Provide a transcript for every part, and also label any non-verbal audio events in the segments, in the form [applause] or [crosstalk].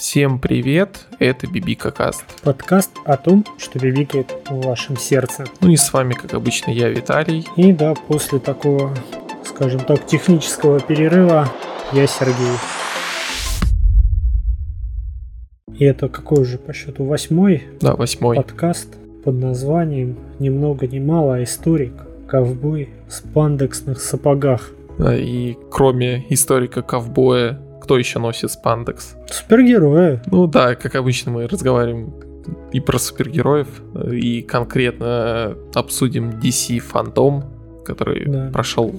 Всем привет, это Бибика Каст. Подкаст о том, что бибикает в вашем сердце. Ну и с вами, как обычно, я Виталий. И да, после такого, скажем так, технического перерыва я Сергей. И это какой уже по счету восьмой Да, восьмой. подкаст под названием «Ни много ни мало, а историк, ковбой в спандексных сапогах». Да, И кроме историка ковбоя, кто еще носит спандекс? Супергерои. Ну да, как обычно мы разговариваем и про супергероев, и конкретно обсудим DC фантом, который Да. прошел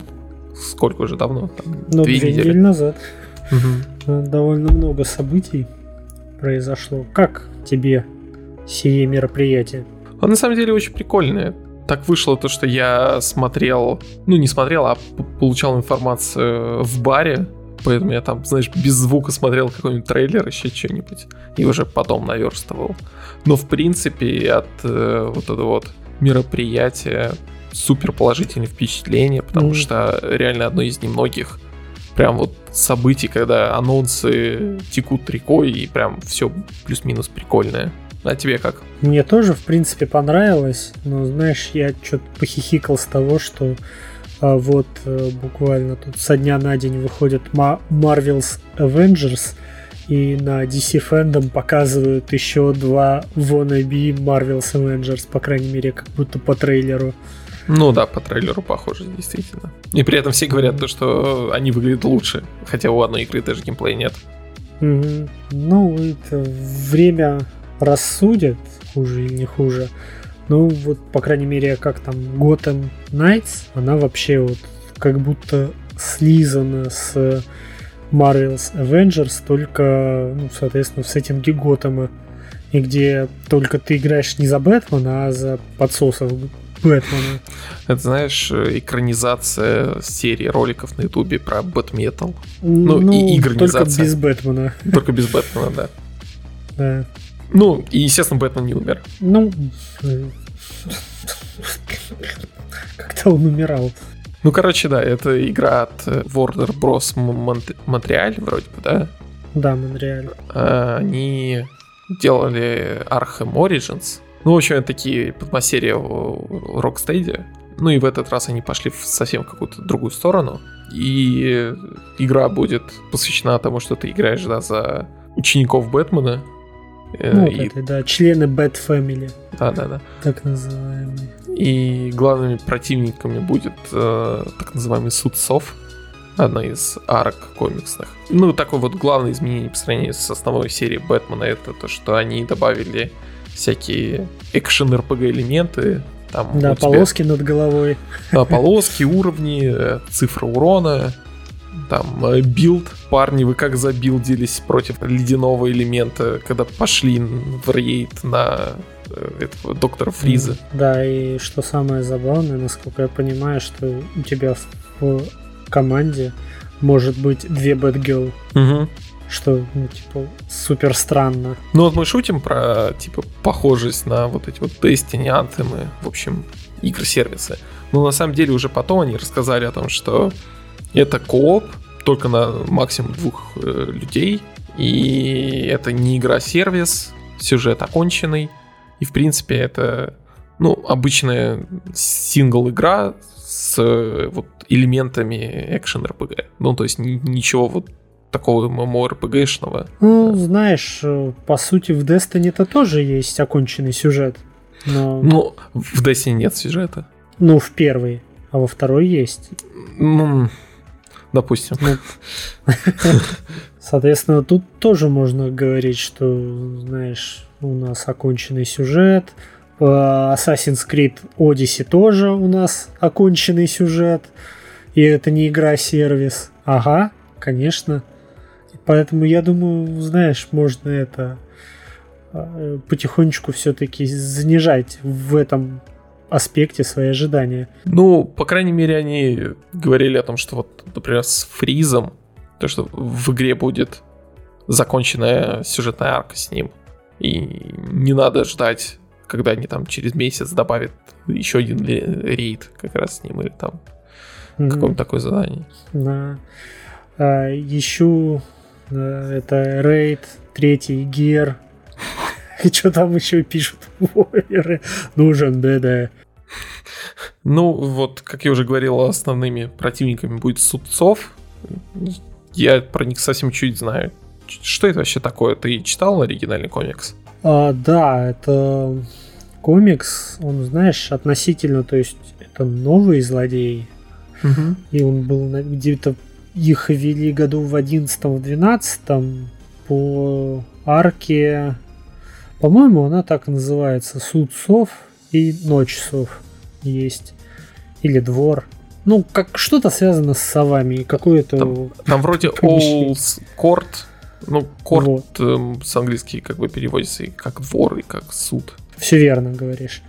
сколько уже давно? Там, Но две две недели. недели назад э, довольно много событий произошло. Как тебе сие мероприятие? А на самом деле очень прикольное. Так вышло то, что я смотрел, ну не смотрел, а получал информацию в баре, поэтому я там, знаешь, без звука смотрел какой-нибудь трейлер, еще что-нибудь, и уже потом наверстывал. Но в принципе от э, вот этого вот мероприятия супер положительные впечатления, потому Мгм. что реально одно из немногих прям вот событий, когда анонсы текут рекой и прям все плюс-минус прикольное. А тебе как? Мне тоже, в принципе, понравилось, но, знаешь, я что-то похихикал с того, что а, вот э, буквально тут со дня на день выходит Marvel's Avengers, и на DC Fandom показывают еще два wannabe Marvel's Avengers, по крайней мере, как будто по трейлеру. Ну да, по трейлеру похоже, действительно. И при этом все говорят то, что они выглядят лучше, хотя у одной игры даже геймплея нет. Мгм. Ну, это время рассудит, хуже или не хуже. Ну, вот, по крайней мере, как там Gotham Knights, она вообще вот как будто слизана с Marvel's Avengers, только, ну, соответственно, в сеттинге Готэма. И где только ты играешь не за Бэтмена, а за подсосов Бэтмена. Это, знаешь, экранизация серии роликов на ютубе про Бэтметал. Ну, и только игронизация. без Бэтмена. Только без Бэтмена, да. Да. Ну, и, естественно, Бэтмен не умер. Ну, как-то он умирал. Ну, короче, да, это игра от э, Warner Bros. Монреаль, вроде бы, да? Да, Монреаль. А, Они делали Arkham Origins. Ну, в общем, это такие подмастерья в Rocksteady. Ну и в этот раз они пошли в совсем какую-то другую сторону. И игра будет посвящена тому, что ты играешь, да, за учеников Бэтмена. Э, Ну, вот и- это, да, члены Bad Family, да, да, да. так называемые. И главными противниками будет э, так называемый суд сов, одна из арок комиксных. Ну, такое вот главное изменение по сравнению с основной серией Бэтмена, это то, что они добавили всякие экшен РПГ элементы. Там Да, тебя- полоски над головой. да, полоски, уровни, э, цифра урона, там э, билд. Парни, вы как забилдились против ледяного элемента, когда пошли в рейд на э, этого доктора Фриза. Да, и что самое забавное, насколько я понимаю, что у тебя в команде может быть две Бэтгёрл, Мгм. что, ну, типа, супер странно. Ну вот мы шутим про, типа, похожесть на вот эти вот Destiny, Anthem, в общем, игры-сервисы. Но на самом деле уже потом они рассказали о том, что это кооп, только на максимум двух э, людей, и это не игра-сервис, сюжет оконченный, и в принципе это, ну, обычная сингл-игра с э, вот элементами экшен RPG. Ну, то есть ни- ничего вот такого MMORPG-шного. Ну, знаешь, э, по сути, в Destiny-то тоже есть оконченный сюжет. Но, Ну, в Destiny нет сюжета. ну, в первый, а во второй есть. Ну, допустим. Ну, Соответственно, тут тоже можно говорить, что, знаешь, у нас оконченный сюжет. По Assassin's Creed Odyssey тоже у нас оконченный сюжет. И это не игра-сервис. Ага, конечно. Поэтому я думаю, знаешь, можно это э, потихонечку все-таки занижать в этом аспекте свои ожидания. Ну, по крайней мере, они говорили о том, что вот, например, с Фризом, то, что в игре будет законченная сюжетная арка с ним. И не надо ждать, когда они там через месяц добавят еще один рейд как раз с ним или там Мгм. какое-нибудь такое задание. Да. А, ищу э, это рейд третий гер. [laughs] И что там еще пишут? [laughs] Нужен ДД. Ну, вот, как я уже говорил, основными противниками будет Судцов. Я про них совсем чуть знаю. Что это вообще такое? Ты читал оригинальный комикс? А, да, это комикс, он, знаешь, относительно, то есть это новый злодей. Угу. И он был где-то их вели году в 11-12 по арке, по-моему, она так и называется, Суд сов и Ночь сов есть. Или двор. Ну, как что-то связано с совами. Какое-то... Там, там вроде [laughs] All Court. Ну, корт вот. эм, с английский как бы переводится и как двор, и как суд. Все верно говоришь.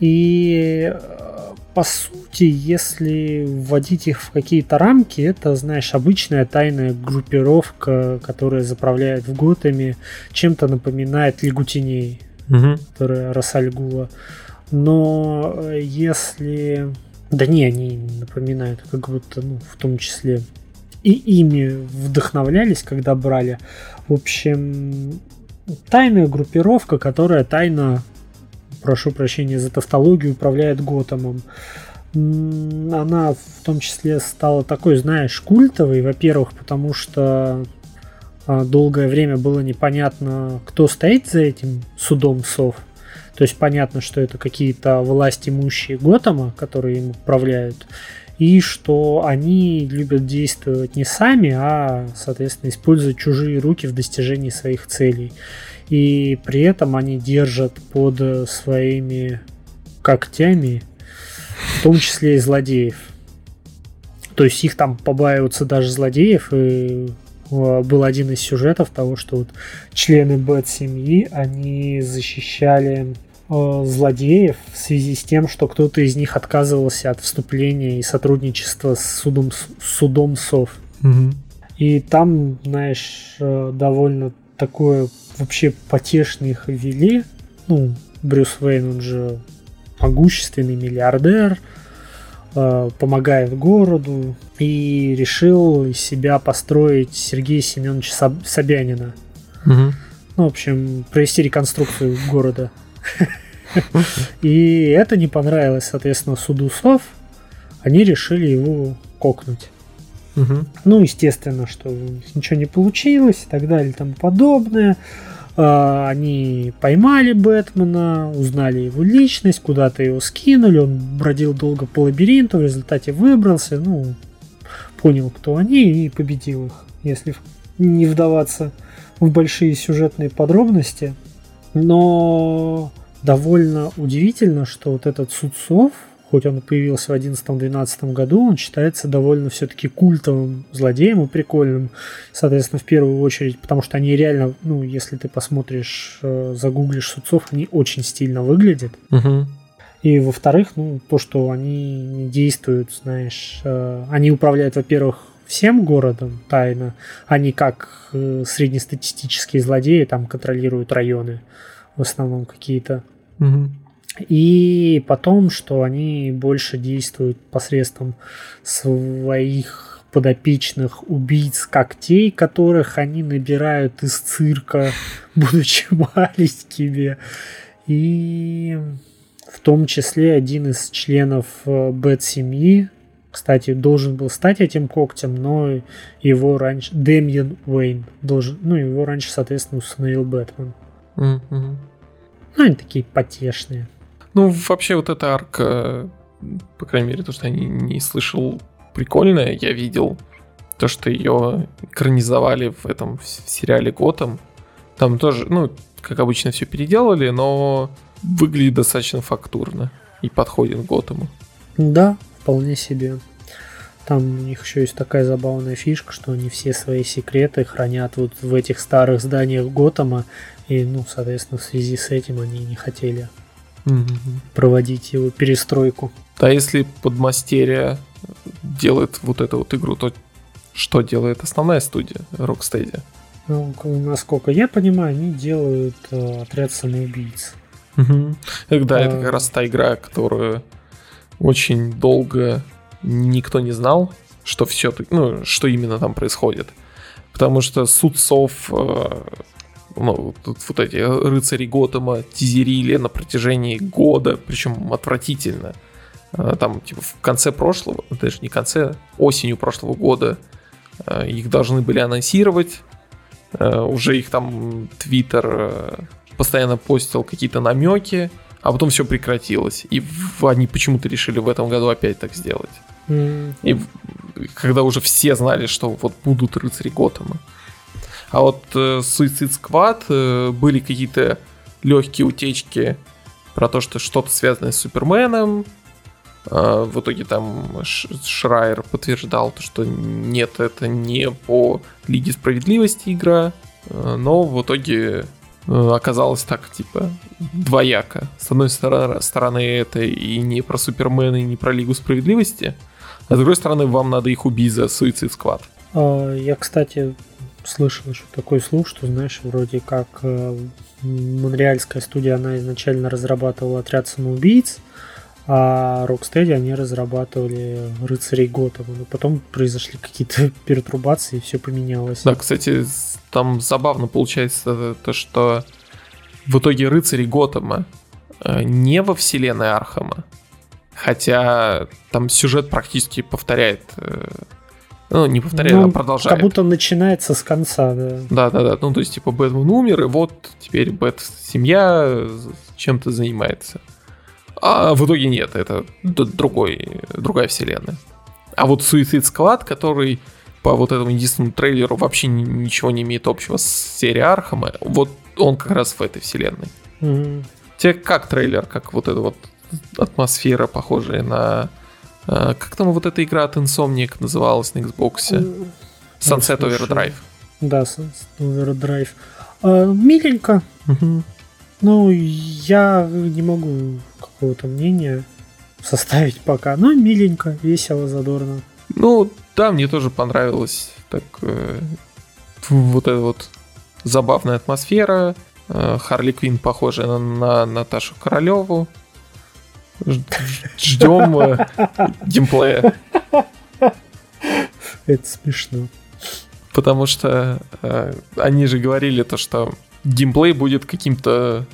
И э, по сути, если вводить их в какие-то рамки, это, знаешь, обычная тайная группировка, которая заправляет в Готэме, чем-то напоминает Лигу Теней, угу. которая Рассальгула. Но э, если... Да не, они напоминают, как будто, ну, в том числе и ими вдохновлялись, когда брали. В общем, тайная группировка, которая тайно, прошу прощения за тавтологию, управляет Готэмом. Она в том числе стала такой, знаешь, культовой, во-первых, потому что а, долгое время было непонятно, кто стоит за этим судом сов. То есть понятно, что это какие-то власть имущие Готэма, которые им управляют, и что они любят действовать не сами, а, соответственно, использовать чужие руки в достижении своих целей. И при этом они держат под своими когтями, в том числе и злодеев. То есть их там побаиваются даже злодеев, и э, был один из сюжетов того, что вот члены Бэт-семьи, они защищали Э, злодеев в связи с тем, что кто-то из них отказывался от вступления и сотрудничества с судом, с судом сов. Угу. И там, знаешь, э, довольно такое вообще потешные их вели. Ну, Брюс Уэйн, он же могущественный миллиардер, э, помогает городу и решил из себя построить Сергея Семеновича Собянина. Угу. Ну, в общем, провести реконструкцию города. И это не понравилось, соответственно, суду СОВ. Они решили его кокнуть. Ну, естественно, что ничего не получилось и так далее и тому подобное. А, они поймали Бэтмена, узнали его личность, куда-то его скинули, он бродил долго по лабиринту, в результате выбрался, ну, понял, кто они и победил их, если не вдаваться в большие сюжетные подробности. Но довольно удивительно, что вот этот Судцов, хоть он появился в 11-12 году, он считается довольно все-таки культовым злодеем и прикольным. Соответственно, в первую очередь, потому что они реально, ну, если ты посмотришь, э, загуглишь Судцов, они очень стильно выглядят. Угу. И во-вторых, ну, то, что они не действуют, знаешь, э, они управляют, во-первых, всем городом тайно, они как э, среднестатистические злодеи там контролируют районы в основном какие-то. Угу. И потом, что они больше действуют посредством своих подопечных убийц когтей, которых они набирают из цирка, [laughs] будучи маленькими. И в том числе один из членов э, Бэт-семьи, кстати, должен был стать этим когтем, но его раньше... Дэмьен Уэйн должен... Ну, его раньше, соответственно, установил Бэтмен. Mm-hmm. Ну, они такие потешные. Ну, вообще вот эта арка, по крайней мере, то, что я не, не слышал, прикольная. Я видел то, что ее экранизовали в этом в сериале Готэм. Там тоже, ну, как обычно, все переделали, но выглядит достаточно фактурно и подходит к Готэму. Да, вполне себе. Там у них еще есть такая забавная фишка, что они все свои секреты хранят вот в этих старых зданиях Готэма, и, ну, соответственно, в связи с этим они не хотели угу. проводить его перестройку. Да, если подмастерье делает вот эту вот игру, то что делает основная студия Rocksteady? Ну, насколько я понимаю, они делают э, отряд самоубийц. Угу. Да, а... это как раз та игра, которую очень долго никто не знал, что все, ну, что именно там происходит. Потому что суд сов э, ну, вот эти рыцари Готэма тизерили на протяжении года, причем отвратительно. А, там, типа, в конце прошлого, даже не конце, осенью прошлого года а, их должны были анонсировать. Уже их там Твиттер постоянно постил какие-то намеки, а потом все прекратилось. И они почему-то решили в этом году опять так сделать. Mm. И когда уже все знали, что вот будут рыцари Готэма. А вот э, Suicide Squad э, были какие-то легкие утечки про то, что что-то связанное с Суперменом. Э, в итоге там Шрайер подтверждал, то, что нет, это не по Лиге Справедливости игра. Э, но в итоге э, оказалось так, типа, двояко. С одной стороны, это и не про Супермена, и не про Лигу Справедливости. А с другой стороны, вам надо их убить за Squad. А, я, кстати, слышал еще такой слух, что, знаешь, вроде как э, Монреальская студия, она изначально разрабатывала отряд самоубийц, а Rocksteady они разрабатывали рыцарей Готэма. Но потом произошли какие-то [laughs] пертурбации, и все поменялось. Да, кстати, там забавно получается то, что в итоге рыцари Готэма э, не во вселенной Архама, хотя там сюжет практически повторяет э, ну, не повторяю, ну, а продолжает. Как будто начинается с конца, да. Да, да, да. Ну, то есть, типа, Бэтмен умер, и вот теперь Бэт семья чем-то занимается. А в итоге нет, это другой, другая вселенная. А вот Suicide Squad, который по вот этому единственному трейлеру вообще ничего не имеет общего с серией Архама, вот он как раз в этой вселенной. Mm-hmm. Тебе как трейлер, как вот эта вот атмосфера, похожая на как там вот эта игра от Insomniac называлась на Xbox? Sunset Overdrive. Да, Sunset Overdrive. А, миленько. Угу. Ну, я не могу какого-то мнения составить пока. Но миленько, весело, задорно. Ну, да, мне тоже понравилось. Так, э, вот эта вот забавная атмосфера. Э, Харли Квин похожая на, на Наташу Королеву. Ждем э, геймплея. Это смешно. Потому что э, они же говорили то, что геймплей будет каким-то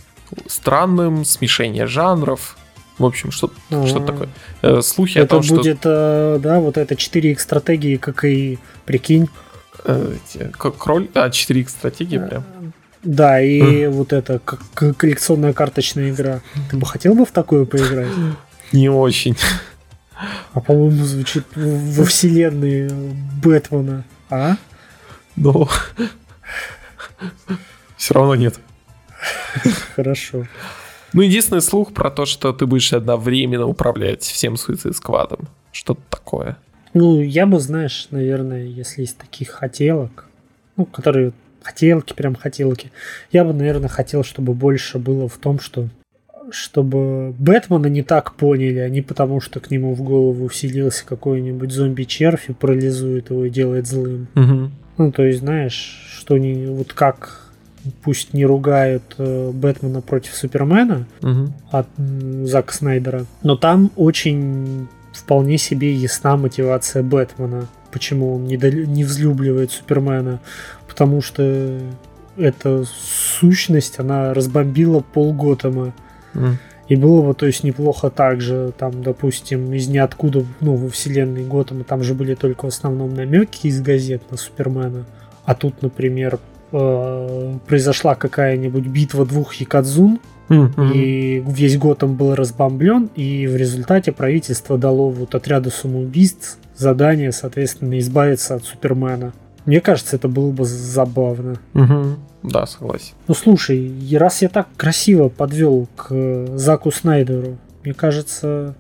странным, смешение жанров. В общем, что, а что такое? Э, слухи это о том, будет, что... да, вот это 4x стратегии, как и, прикинь. Э, как кроль? А, 4x стратегии прям. Да, и вот это как коллекционная карточная игра. Ты бы хотел бы в такую поиграть? Не очень. А по-моему, звучит во вселенной Бэтмена. А? Ну. Все равно нет. Хорошо. Ну, единственный слух про то, что ты будешь одновременно управлять всем Suicide Squad. Что-то такое. Ну, я бы, знаешь, наверное, если из таких хотелок, ну, которые хотелки, прям хотелки. Я бы, наверное, хотел, чтобы больше было в том, что чтобы Бэтмена не так поняли, а не потому, что к нему в голову вселился какой-нибудь зомби-червь и парализует его и делает злым. Угу. Ну, то есть, знаешь, что не вот как пусть не ругают э, Бэтмена против Супермена угу. от Зака Снайдера, но там очень вполне себе ясна мотивация Бэтмена, почему он не, до... не взлюбливает Супермена потому что эта сущность, она разбомбила пол Готэма. Mm. И было бы, то есть, неплохо также, там, допустим, из ниоткуда, ну, во вселенной Готэма, там же были только в основном намеки из газет на Супермена. А тут, например, э, произошла какая-нибудь битва двух Якадзун, mm-hmm. и весь Готэм был разбомблен, и в результате правительство дало вот отряду самоубийств задание, соответственно, избавиться от Супермена. Мне кажется, это было бы забавно. Угу. Да, согласен. Ну слушай, раз я так красиво подвел к Заку Снайдеру, мне кажется,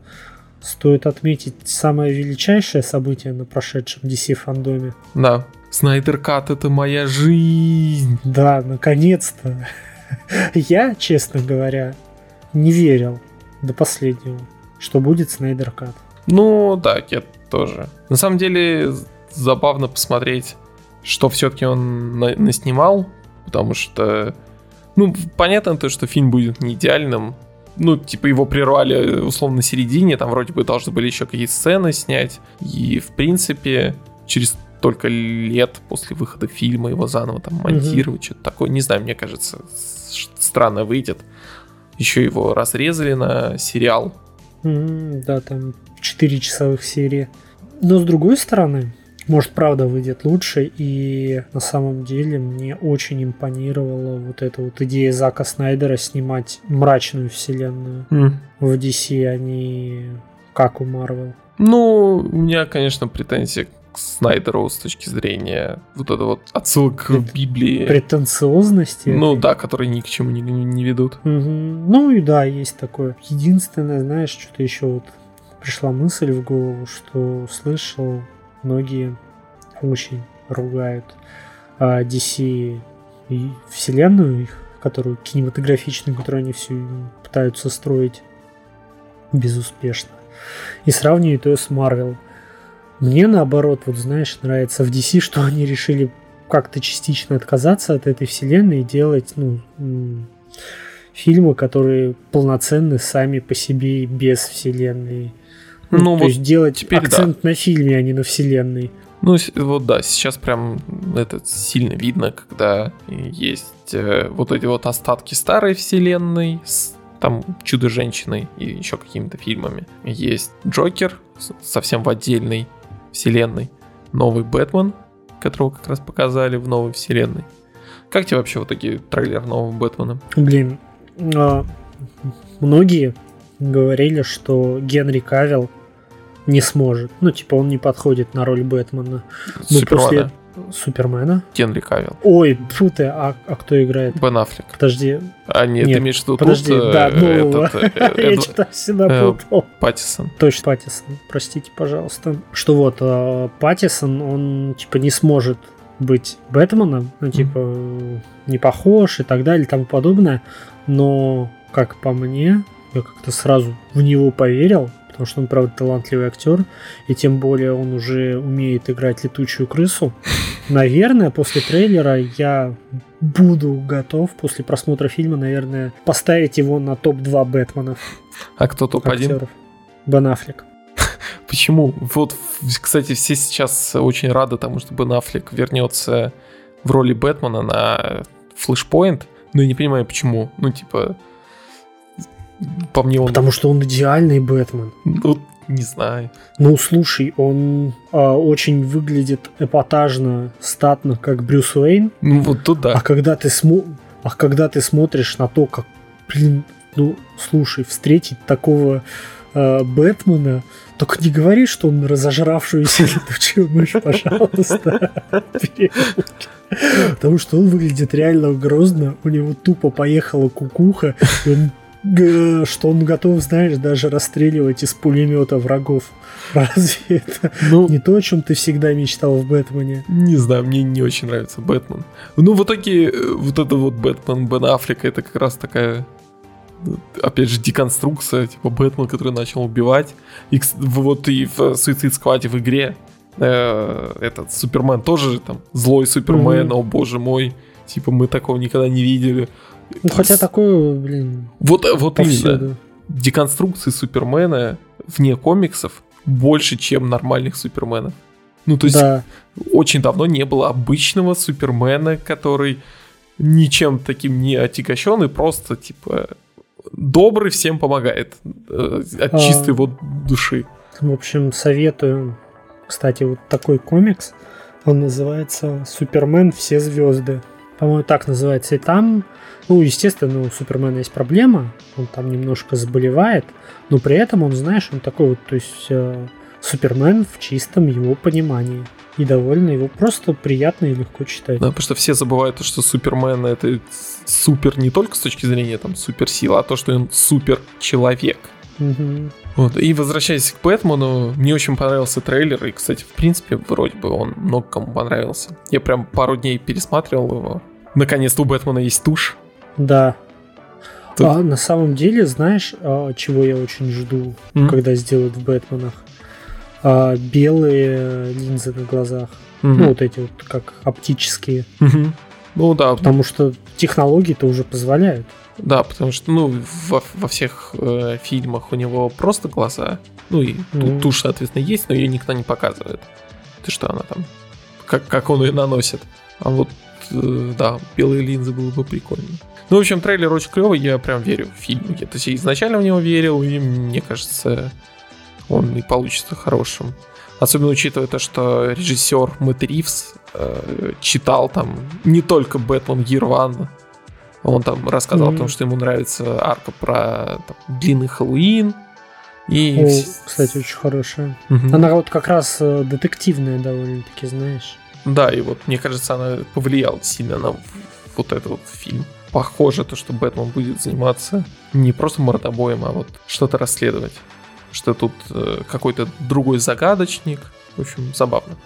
стоит отметить самое величайшее событие на прошедшем DC фандоме. Да. Снайдер Кат это моя жизнь. Да, наконец-то. [laughs] Я, честно говоря, не верил до последнего, что будет Снайдер Кат. Ну, да, я тоже. На самом деле, забавно посмотреть что все-таки он на- наснимал, потому что, ну, понятно то, что фильм будет не идеальным, ну, типа его прервали условно на середине, там вроде бы должны были еще какие-то сцены снять, и, в принципе, через столько лет после выхода фильма его заново там монтировать, mm-hmm. что-то такое. Не знаю, мне кажется, странно выйдет. Еще его разрезали на сериал. Mm-hmm, да, там 4 часовых серии. Но с другой стороны, может, правда выйдет лучше, и на самом деле мне очень импонировала вот эта вот идея Зака Снайдера снимать мрачную вселенную mm. в DC, а не как у Марвел. Ну, у меня, конечно, претензии к Снайдеру с точки зрения вот это вот отсылок Прет... к Библии. Претенциозности. Ну да, которые ни к чему не, не ведут. Угу. Ну и да, есть такое. Единственное, знаешь, что-то еще вот пришла мысль в голову, что слышал многие очень ругают а, DC и вселенную их, которую кинематографичную, которую они все пытаются строить безуспешно. И сравнивают ее с Marvel. Мне наоборот, вот знаешь, нравится в DC, что они решили как-то частично отказаться от этой вселенной и делать, ну, фильмы, которые полноценны сами по себе без вселенной. Ну, ну то вот есть делать теперь акцент да. на фильме, а не на вселенной. Ну, вот да, сейчас прям это сильно видно, когда есть э, вот эти вот остатки старой вселенной с там Чудо-женщиной и еще какими-то фильмами. Есть Джокер совсем в отдельной вселенной. Новый Бэтмен, которого как раз показали в новой вселенной. Как тебе вообще вот такие трейлер нового Бэтмена? Блин, а, многие говорили, что Генри Кавилл не сможет. Ну, типа, он не подходит на роль Бэтмена. Ну, после Супермена. Генри Кавилл. Ой, фу ты, а, а кто играет? Бен Аффлек. Подожди. А нет, нет ты имеешь в виду подожди, тут, да, ну, этот, [laughs] э, я что-то всегда э, путал. Паттисон. Точно, Паттисон, простите, пожалуйста. Что вот, э, Паттисон, он, типа, не сможет быть Бэтменом, ну, типа, mm-hmm. не похож и так далее и тому подобное, но, как по мне, я как-то сразу в него поверил, потому что он, правда, талантливый актер, и тем более он уже умеет играть летучую крысу. Наверное, после трейлера я буду готов после просмотра фильма, наверное, поставить его на топ-2 Бэтменов. А кто топ-1? Бен Аффлек. [laughs] Почему? Вот, кстати, все сейчас очень рады тому, что Бен Аффлек вернется в роли Бэтмена на Flashpoint. Но я не понимаю, почему. Ну, типа, по мне он... Потому что он идеальный Бэтмен. Ну, не знаю. Ну, слушай, он а, очень выглядит эпатажно, статно, как Брюс Уэйн. Ну, вот тут да. А когда ты, смо... а когда ты смотришь на то, как, блин, ну, слушай, встретить такого э, Бэтмена, только не говори, что он разожравшуюся [laughs] летучую мышь, пожалуйста. Потому что он выглядит реально грозно, у него тупо поехала кукуха, и он что он готов, знаешь, даже расстреливать из пулемета врагов. Разве это ну, не то, о чем ты всегда мечтал в Бэтмене? Не знаю, мне не очень нравится Бэтмен. Ну, в итоге, э, вот это вот Бэтмен Бен Аффлека, это как раз такая опять же, деконструкция, типа Бэтмен, который начал убивать. И вот и в Suicide Squad в игре э, этот Супермен тоже там злой Супермен, mm-hmm. о боже мой, типа мы такого никогда не видели. Ну, хотя такое, блин. Вот, вот именно. Деконструкции Супермена вне комиксов больше, чем нормальных Суперменов. Ну, то есть, да. очень давно не было обычного Супермена, который ничем таким не отягощен и просто, типа, добрый, всем помогает. Э, от а, чистой вот души. В общем, советую. Кстати, вот такой комикс. Он называется «Супермен. Все звезды». По-моему, так называется. И там ну, естественно, у Супермена есть проблема, он там немножко заболевает, но при этом он, знаешь, он такой вот, то есть э, Супермен в чистом его понимании. И довольно его просто приятно и легко читать. Да, потому что все забывают, что Супермен это супер не только с точки зрения там суперсила, а то, что он супер человек. Угу. Вот. И возвращаясь к Бэтмену, мне очень понравился трейлер, и, кстати, в принципе, вроде бы он много кому понравился. Я прям пару дней пересматривал его. Наконец-то у Бэтмена есть тушь. Да. Тут... А на самом деле, знаешь, а, чего я очень жду, mm-hmm. когда сделают в Бэтменах? А, белые линзы на глазах. Mm-hmm. Ну, вот эти вот, как оптические. Mm-hmm. Ну да. Потому что технологии-то уже позволяют. Да, потому что, ну, во, во всех э, фильмах у него просто глаза. Ну и mm-hmm. тушь, соответственно, есть, но ее никто не показывает. Ты что, она там как, как он ее наносит. А вот, э, да, белые линзы было бы прикольно. Ну, в общем, трейлер очень клевый, я прям верю в фильм. Я, то есть, я изначально в него верил, и мне кажется, он и получится хорошим. Особенно учитывая то, что режиссер Мэтт Ривз э, читал там не только Бэтмен Year One, он там рассказал mm-hmm. о том, что ему нравится арка про там, длинный Хэллоуин. И... О, кстати, очень хорошая. Mm-hmm. Она вот как раз э, детективная довольно-таки, знаешь. Да, и вот мне кажется, она повлияла сильно на вот этот вот фильм. Похоже то, что Бэтмен будет заниматься не просто мордобоем, а вот что-то расследовать что тут э, какой-то другой загадочник. В общем, забавно.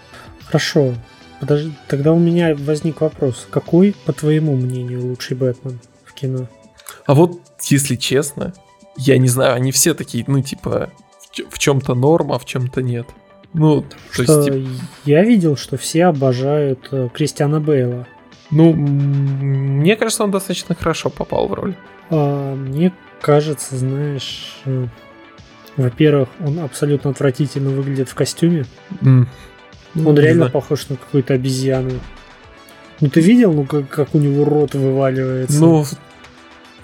Хорошо. Подожди, тогда у меня возник вопрос. Какой, по твоему мнению, лучший Бэтмен в кино? А вот, если честно, я не знаю, они все такие, ну, типа, в чем-то норма, а в чем-то нет. Ну, то что есть, типа... Я видел, что все обожают э, Кристиана Бейла. Ну, мне кажется, он достаточно хорошо попал в роль. А, мне кажется, знаешь, э, во-первых, он абсолютно отвратительно выглядит в костюме. Mm. Он не реально знаю. похож на какую-то обезьяну. Ну ты видел, ну как, как у него рот вываливается? Ну,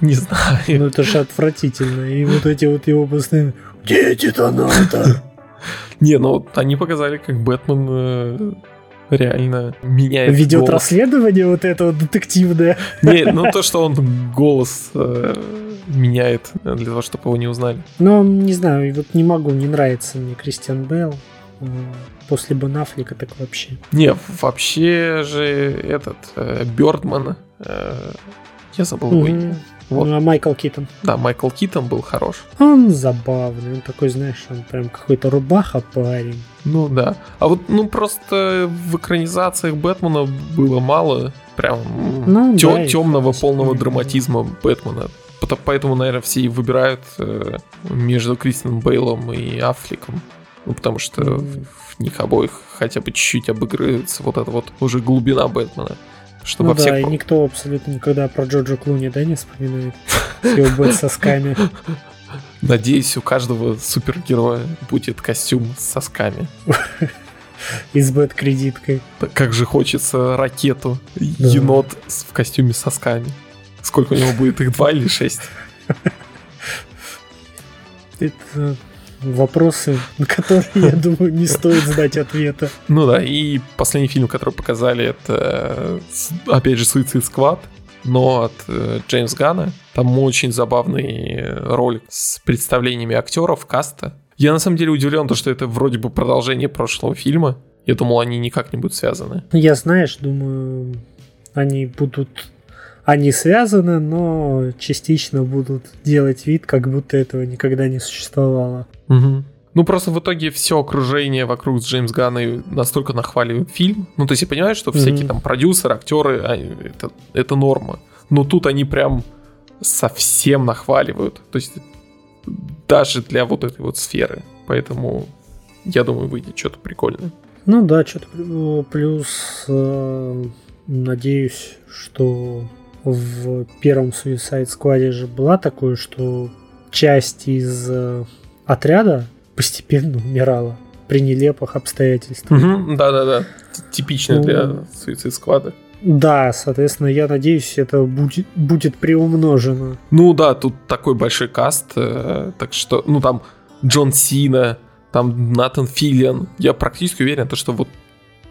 не знаю. Ну это же отвратительно. И вот эти вот его постоянно... Где детонатор? [laughs] Не, ну они показали, как Бэтмен э, реально меняет Ведет голос. расследование вот это вот детективное. Не, ну то, что он голос э, меняет для того, чтобы его не узнали. Ну, не знаю, вот не могу, не нравится мне Кристиан Белл. После Бен Аффлека так вообще. Не, вообще же этот э, Бёрдман, э, я забыл его имя. Вот. Ну, а Майкл Китон. Да, Майкл Китон был хорош. Он забавный, он такой, знаешь, он прям какой-то рубаха парень. Ну да. А вот, ну просто в экранизациях Бэтмена было мало прям ну, тё- да, темного полного драматизма Бэтмена. Поэтому, наверное, все и выбирают э, между Кристином Бейлом и Аффлеком. Ну, потому что mm. в них обоих хотя бы чуть-чуть обыгрывается вот эта вот уже глубина Бэтмена. Что ну во да, всех... и никто абсолютно никогда про Джорджа Клуни, да, не вспоминает [laughs] с его бэт-сосками. Надеюсь, у каждого супергероя будет костюм с сосками. И с бэт-кредиткой. Как же хочется ракету, да. енот в костюме с сосками. Сколько у него будет, их два или шесть? [laughs] Это вопросы, на которые, я думаю, не стоит знать ответа. Ну да, и последний фильм, который показали, это, опять же, Suicide Squad, но от э, Джеймс Гана. Там очень забавный ролик с представлениями актеров, каста. Я на самом деле удивлен, то, что это вроде бы продолжение прошлого фильма. Я думал, они никак не будут связаны. Я, знаешь, думаю, они будут они связаны, но частично будут делать вид, как будто этого никогда не существовало. Угу. Ну, просто в итоге все окружение вокруг Джеймс Ганна настолько нахваливают фильм. Ну, то есть я понимаю, что всякие mm-hmm. там продюсеры, актеры, а, это, это норма. Но тут они прям совсем нахваливают. То есть даже для вот этой вот сферы. Поэтому я думаю, выйдет что-то прикольное. Ну да, что-то плюс э, надеюсь, что в первом Suicide Squad же была такое, что часть из э, отряда постепенно умирала при нелепых обстоятельствах. Угу, да-да-да, типично ну, для Suicide Squad. Да, соответственно, я надеюсь, это будет, будет приумножено. Ну да, тут такой большой каст, э, так что, ну там Джон Сина, там Натан Филлиан. Я практически уверен, то, что вот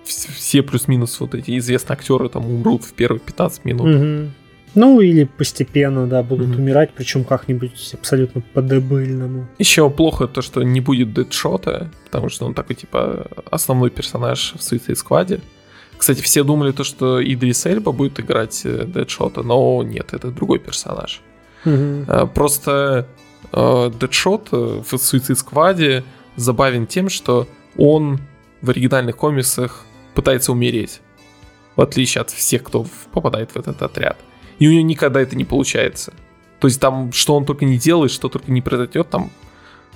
все плюс-минус вот эти известные актеры там умрут в первые 15 минут. Угу. Ну, или постепенно, да, будут mm-hmm. умирать, причем как-нибудь абсолютно по-дебильному. Еще плохо то, что не будет Дэдшота, потому что он такой, типа, основной персонаж в Suicide Squad. Кстати, все думали то, что Идрис Эльба будет играть э, Дэдшота, но нет, это другой персонаж. Mm-hmm. Просто э, Дэдшот в Suicide Squad забавен тем, что он в оригинальных комиксах пытается умереть. В отличие от всех, кто попадает в этот отряд и у него никогда это не получается. То есть там, что он только не делает, что только не произойдет, там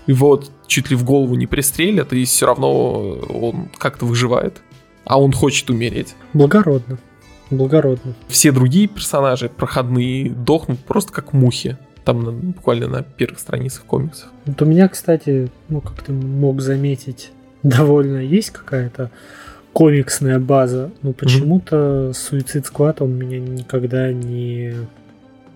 его чуть ли в голову не пристрелят, и все равно он как-то выживает. А он хочет умереть. Благородно. Благородно. Все другие персонажи проходные дохнут просто как мухи. Там на, буквально на первых страницах комиксов. Вот у меня, кстати, ну, как ты мог заметить, довольно есть какая-то комиксная база. Но почему-то Суицид Склад он меня никогда не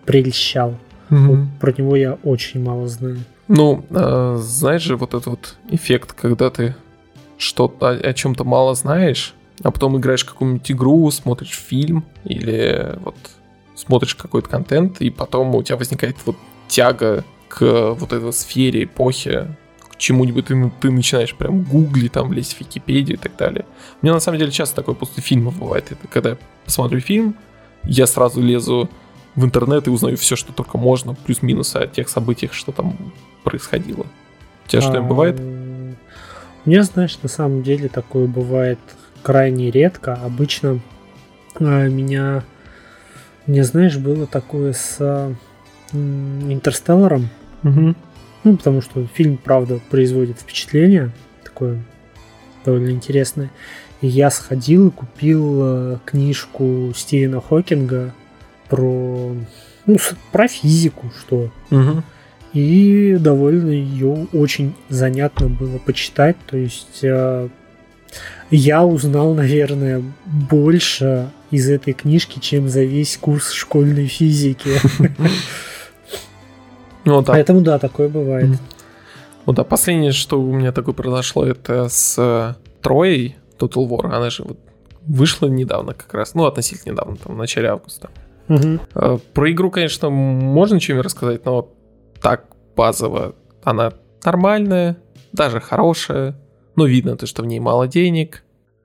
прельщал. Вот про него я очень мало знаю. Ну, э, знаешь же, вот этот вот эффект, когда ты что-то о, о чем-то мало знаешь, а потом играешь какую-нибудь игру, смотришь фильм или вот смотришь какой-то контент, и потом у тебя возникает вот тяга к вот этой сфере, эпохе, чему-нибудь ты, ты начинаешь прям гуглить, там, лезть в Википедию и так далее. У меня на самом деле часто такое после фильмов бывает. Это когда я посмотрю фильм, я сразу лезу в интернет и узнаю все, что только можно, плюс-минус о тех событиях, что там происходило. У тебя что-нибудь А, бывает? У меня, знаешь, на самом деле такое бывает крайне редко. Обычно а, меня... Мне, знаешь, было такое с Интерстелларом. Мгм. Ну, потому что фильм, правда, производит впечатление. Такое довольно интересное. И я сходил и купил э, книжку Стивена Хокинга про, ну, про физику, что Мгм. и довольно ее очень занятно было почитать. То есть э, я узнал, наверное, больше из этой книжки, чем за весь курс школьной физики. [laughs] Ну, да. Поэтому да, такое бывает. Мгм. Ну да, последнее, что у меня такое произошло, это с э, Троей Total War. Она же вот вышла недавно как раз, ну, относительно недавно, там, в начале августа. Э, Про игру, конечно, можно чем-нибудь рассказать, но так базово она нормальная, даже хорошая, но видно то, что в ней мало денег,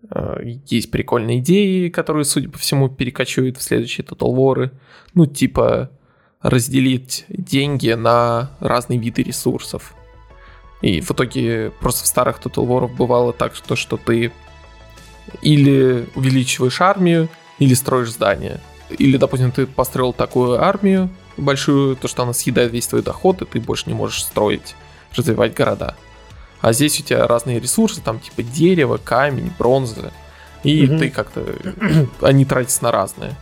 э, есть прикольные идеи, которые, судя по всему, перекочуют в следующие Total War. Ну, типа разделить деньги на разные виды ресурсов. И в итоге просто в старых Total War бывало так, что, что ты или увеличиваешь армию, или строишь здание. Или, допустим, ты построил такую армию большую, то, что она съедает весь твой доход, и ты больше не можешь строить, развивать города. А здесь у тебя разные ресурсы, там типа дерево, камень, бронза. И Мгм. ты как-то... Они тратятся на разные.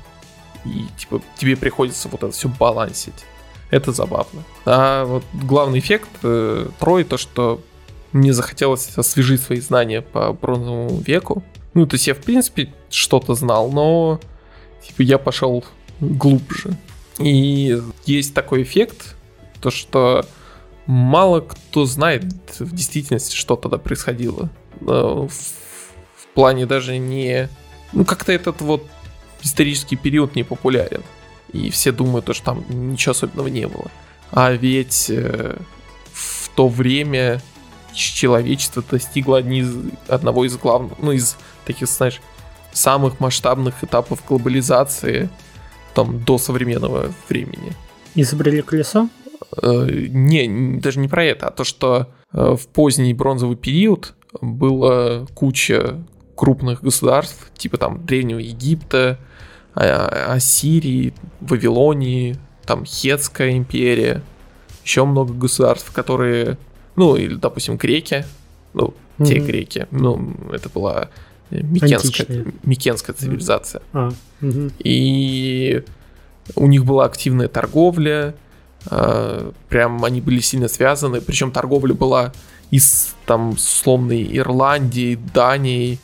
И типа тебе приходится вот это все балансить. Это забавно. А вот главный эффект э, Трой, то, что мне захотелось освежить свои знания по бронзовому веку. Ну, то есть я, в принципе, что-то знал, но типа я пошел глубже. И есть такой эффект, то что мало кто знает в действительности, что тогда происходило. Э, В, в плане даже не... Ну, как-то этот вот исторический период не популярен. И все думают, то, что там ничего особенного не было. А ведь э, в то время человечество достигло одни из, одного из главных, ну, из таких, знаешь, самых масштабных этапов глобализации там до современного времени. Изобрели колесо? Э, Не, даже не про это, а то, что э, в поздний бронзовый период было куча крупных государств, типа там Древнего Египта, Ассирии, Вавилонии, там Хетская империя, еще много государств, которые, ну, или, допустим, греки, ну, те Мгм. греки, ну, это была Микенская. Микенская цивилизация. А, мгм. И у них была активная торговля, э, прям они были сильно связаны, причем торговля была из там словной Ирландии, Дании,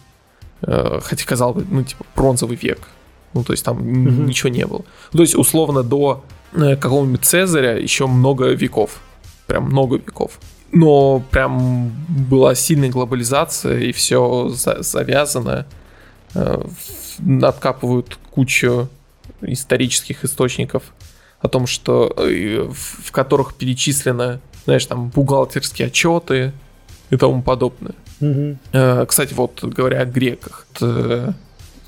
э, хотя казалось бы, ну типа бронзовый век, ну то есть там Мгм. ничего не было. Ну, то есть условно до э, какого-нибудь Цезаря еще много веков, прям много веков. Но прям была сильная глобализация и все завязано. Э, откапывают кучу исторических источников о том, что э, в которых перечислено, знаешь, там бухгалтерские отчеты и тому подобное. Э, Кстати, вот говоря о греках,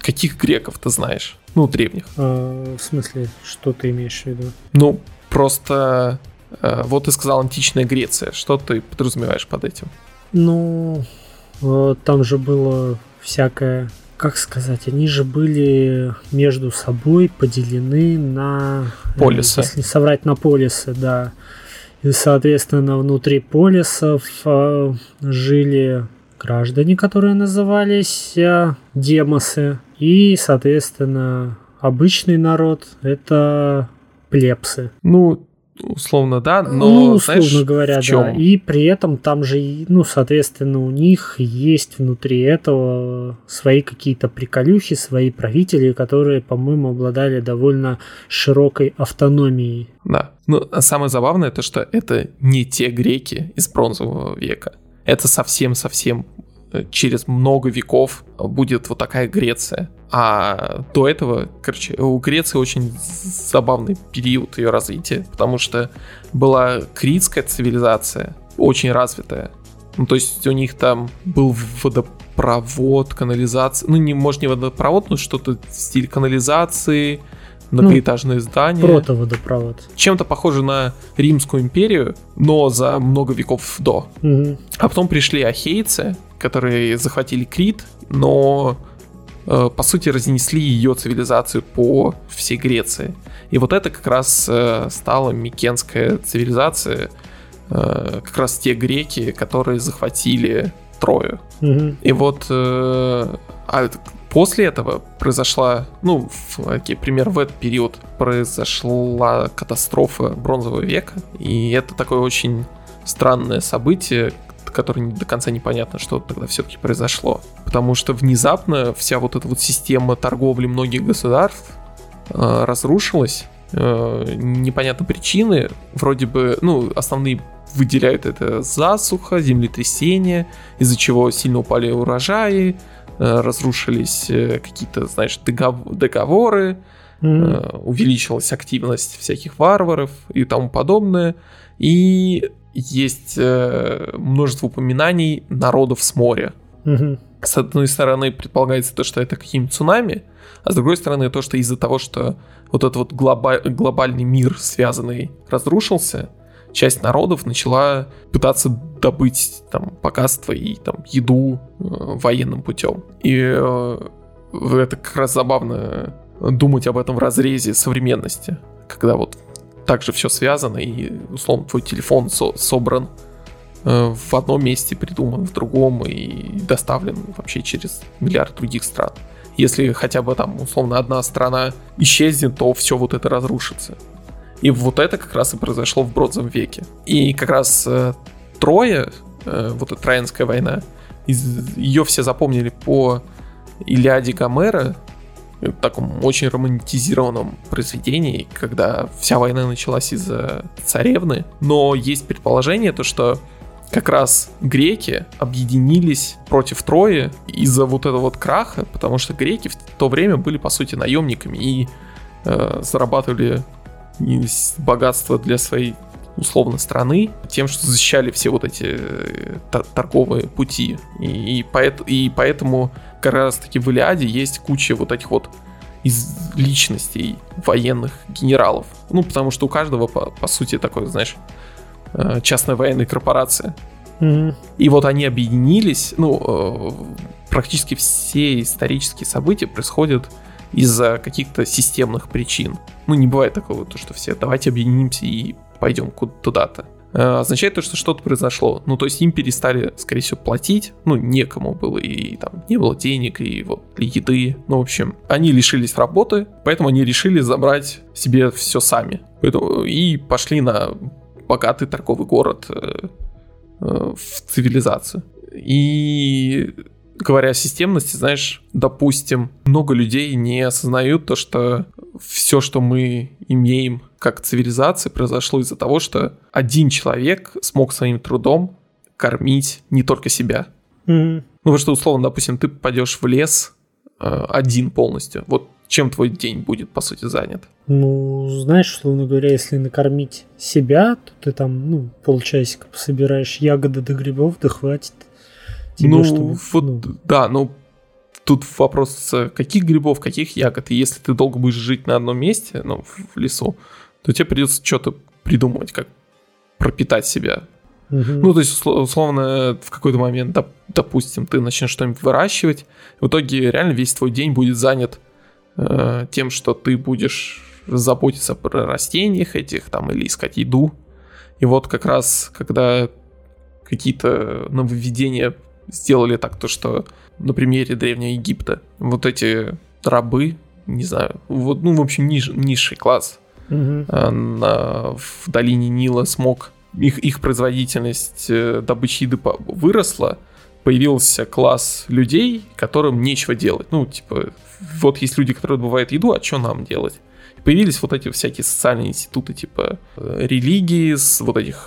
каких греков ты знаешь? Ну, древних. А, в смысле, что ты имеешь в виду? Ну, просто э, вот ты сказал античная Греция. Что ты подразумеваешь под этим? Ну, э, там же было всякое, как сказать, они же были между собой поделены на... Полисы. Если соврать, на полисы, да. И, соответственно, внутри полисов э, жили граждане, которые назывались э, демосы. И, соответственно, обычный народ — это плебсы. Ну, условно, да, но, ну, условно знаешь, говоря, в чем? да. И при этом там же, ну, соответственно, у них есть внутри этого свои какие-то приколюхи, свои правители, которые, по-моему, обладали довольно широкой автономией. Да. Ну, а самое забавное то, что это не те греки из бронзового века. Это совсем-совсем через много веков будет вот такая Греция. А до этого, короче, у Греции очень забавный период ее развития, потому что была критская цивилизация, очень развитая. Ну, то есть у них там был водопровод, канализация. Ну, не, может, не водопровод, но что-то в стиле канализации, многоэтажные ну, здания. Протоводопровод. Чем-то похоже на Римскую империю, но за много веков до. Угу. А потом пришли ахейцы, которые захватили Крит, но Э, по сути, разнесли ее цивилизацию по всей Греции. И вот это как раз э, стала Микенская цивилизация, э, как раз те греки, которые захватили Трою. Угу. И вот а после этого произошла, ну, окей, пример в этот период произошла катастрофа бронзового века, и это такое очень странное событие, которой до конца непонятно, что тогда все-таки произошло. Потому что внезапно вся вот эта вот система торговли многих государств э, разрушилась. Э, непонятно причины. Вроде бы, ну, основные выделяют это засуха, землетрясение, из-за чего сильно упали урожаи, э, разрушились э, какие-то, знаешь, договоры, mm-hmm. увеличилась активность всяких варваров и тому подобное. И есть э, множество упоминаний народов с моря. Угу. С одной стороны, предполагается то, что это какие-нибудь цунами, а с другой стороны, то, что из-за того, что вот этот вот глоба- глобальный мир связанный разрушился, часть народов начала пытаться добыть там богатство и там еду э, военным путем. И э, это как раз забавно думать об этом в разрезе современности, когда вот также все связано, и, условно, твой телефон со- собран э, в одном месте, придуман в другом и доставлен вообще через миллиард других стран. Если хотя бы там, условно, одна страна исчезнет, то все вот это разрушится. И вот это как раз и произошло в Бронзовом веке. И как раз э, Троя, э, вот эта Троянская война, из, ее все запомнили по Илиаде Гомера, таком очень романтизированном произведении, когда вся война началась из-за царевны. Но есть предположение, то, что как раз греки объединились против Трои из-за вот этого вот краха, потому что греки в то время были, по сути, наемниками и э, зарабатывали богатство для своей условно страны тем, что защищали все вот эти э, торговые пути. И, и, поэт, и поэтому как раз таки в Илиаде есть куча вот этих вот из личностей военных генералов. Ну, потому что у каждого, по, по сути, такой, знаешь, э, частная военная корпорация. Mm-hmm. И вот они объединились, ну, э, практически все исторические события происходят из-за каких-то системных причин. Ну, не бывает такого, то, что все давайте объединимся и пойдем куда-то. Э, означает то, что что-то произошло. Ну, то есть им перестали, скорее всего, платить. Ну, некому было, и там не было денег, и вот еды. Ну, в общем, они лишились работы, поэтому они решили забрать себе все сами. Поэтому и пошли на богатый торговый город э, э, в цивилизацию. И говоря о системности, знаешь, допустим, много людей не осознают то, что все, что мы имеем как цивилизация, произошло из-за того, что один человек смог своим трудом кормить не только себя. Mm-hmm. Ну, потому что, условно, допустим, ты попадешь в лес э, один полностью. Вот чем твой день будет, по сути, занят? Ну, знаешь, условно говоря, если накормить себя, то ты там, ну, полчасика пособираешь ягоды до грибов, да хватит. Тебе, ну, чтобы, вот, ну... да, ну, тут вопрос, каких грибов, каких ягод. И если ты долго будешь жить на одном месте, ну, в лесу, то тебе придется что-то придумывать, как пропитать себя. Угу. Ну, то есть, условно, в какой-то момент, допустим, ты начнешь что-нибудь выращивать, в итоге реально весь твой день будет занят э, тем, что ты будешь заботиться про растениях этих там или искать еду. И вот как раз, когда какие-то нововведения сделали так, то что на примере Древнего Египта вот эти рабы, не знаю, вот, ну, в общем, ниж, низший класс, Э, на- в долине Нила смог, их, их производительность э, добычи еды выросла, появился класс людей, которым нечего делать. Ну, типа, вот есть люди, которые добывают еду, а что нам делать? Появились вот эти всякие социальные институты, типа э, религии, с вот этих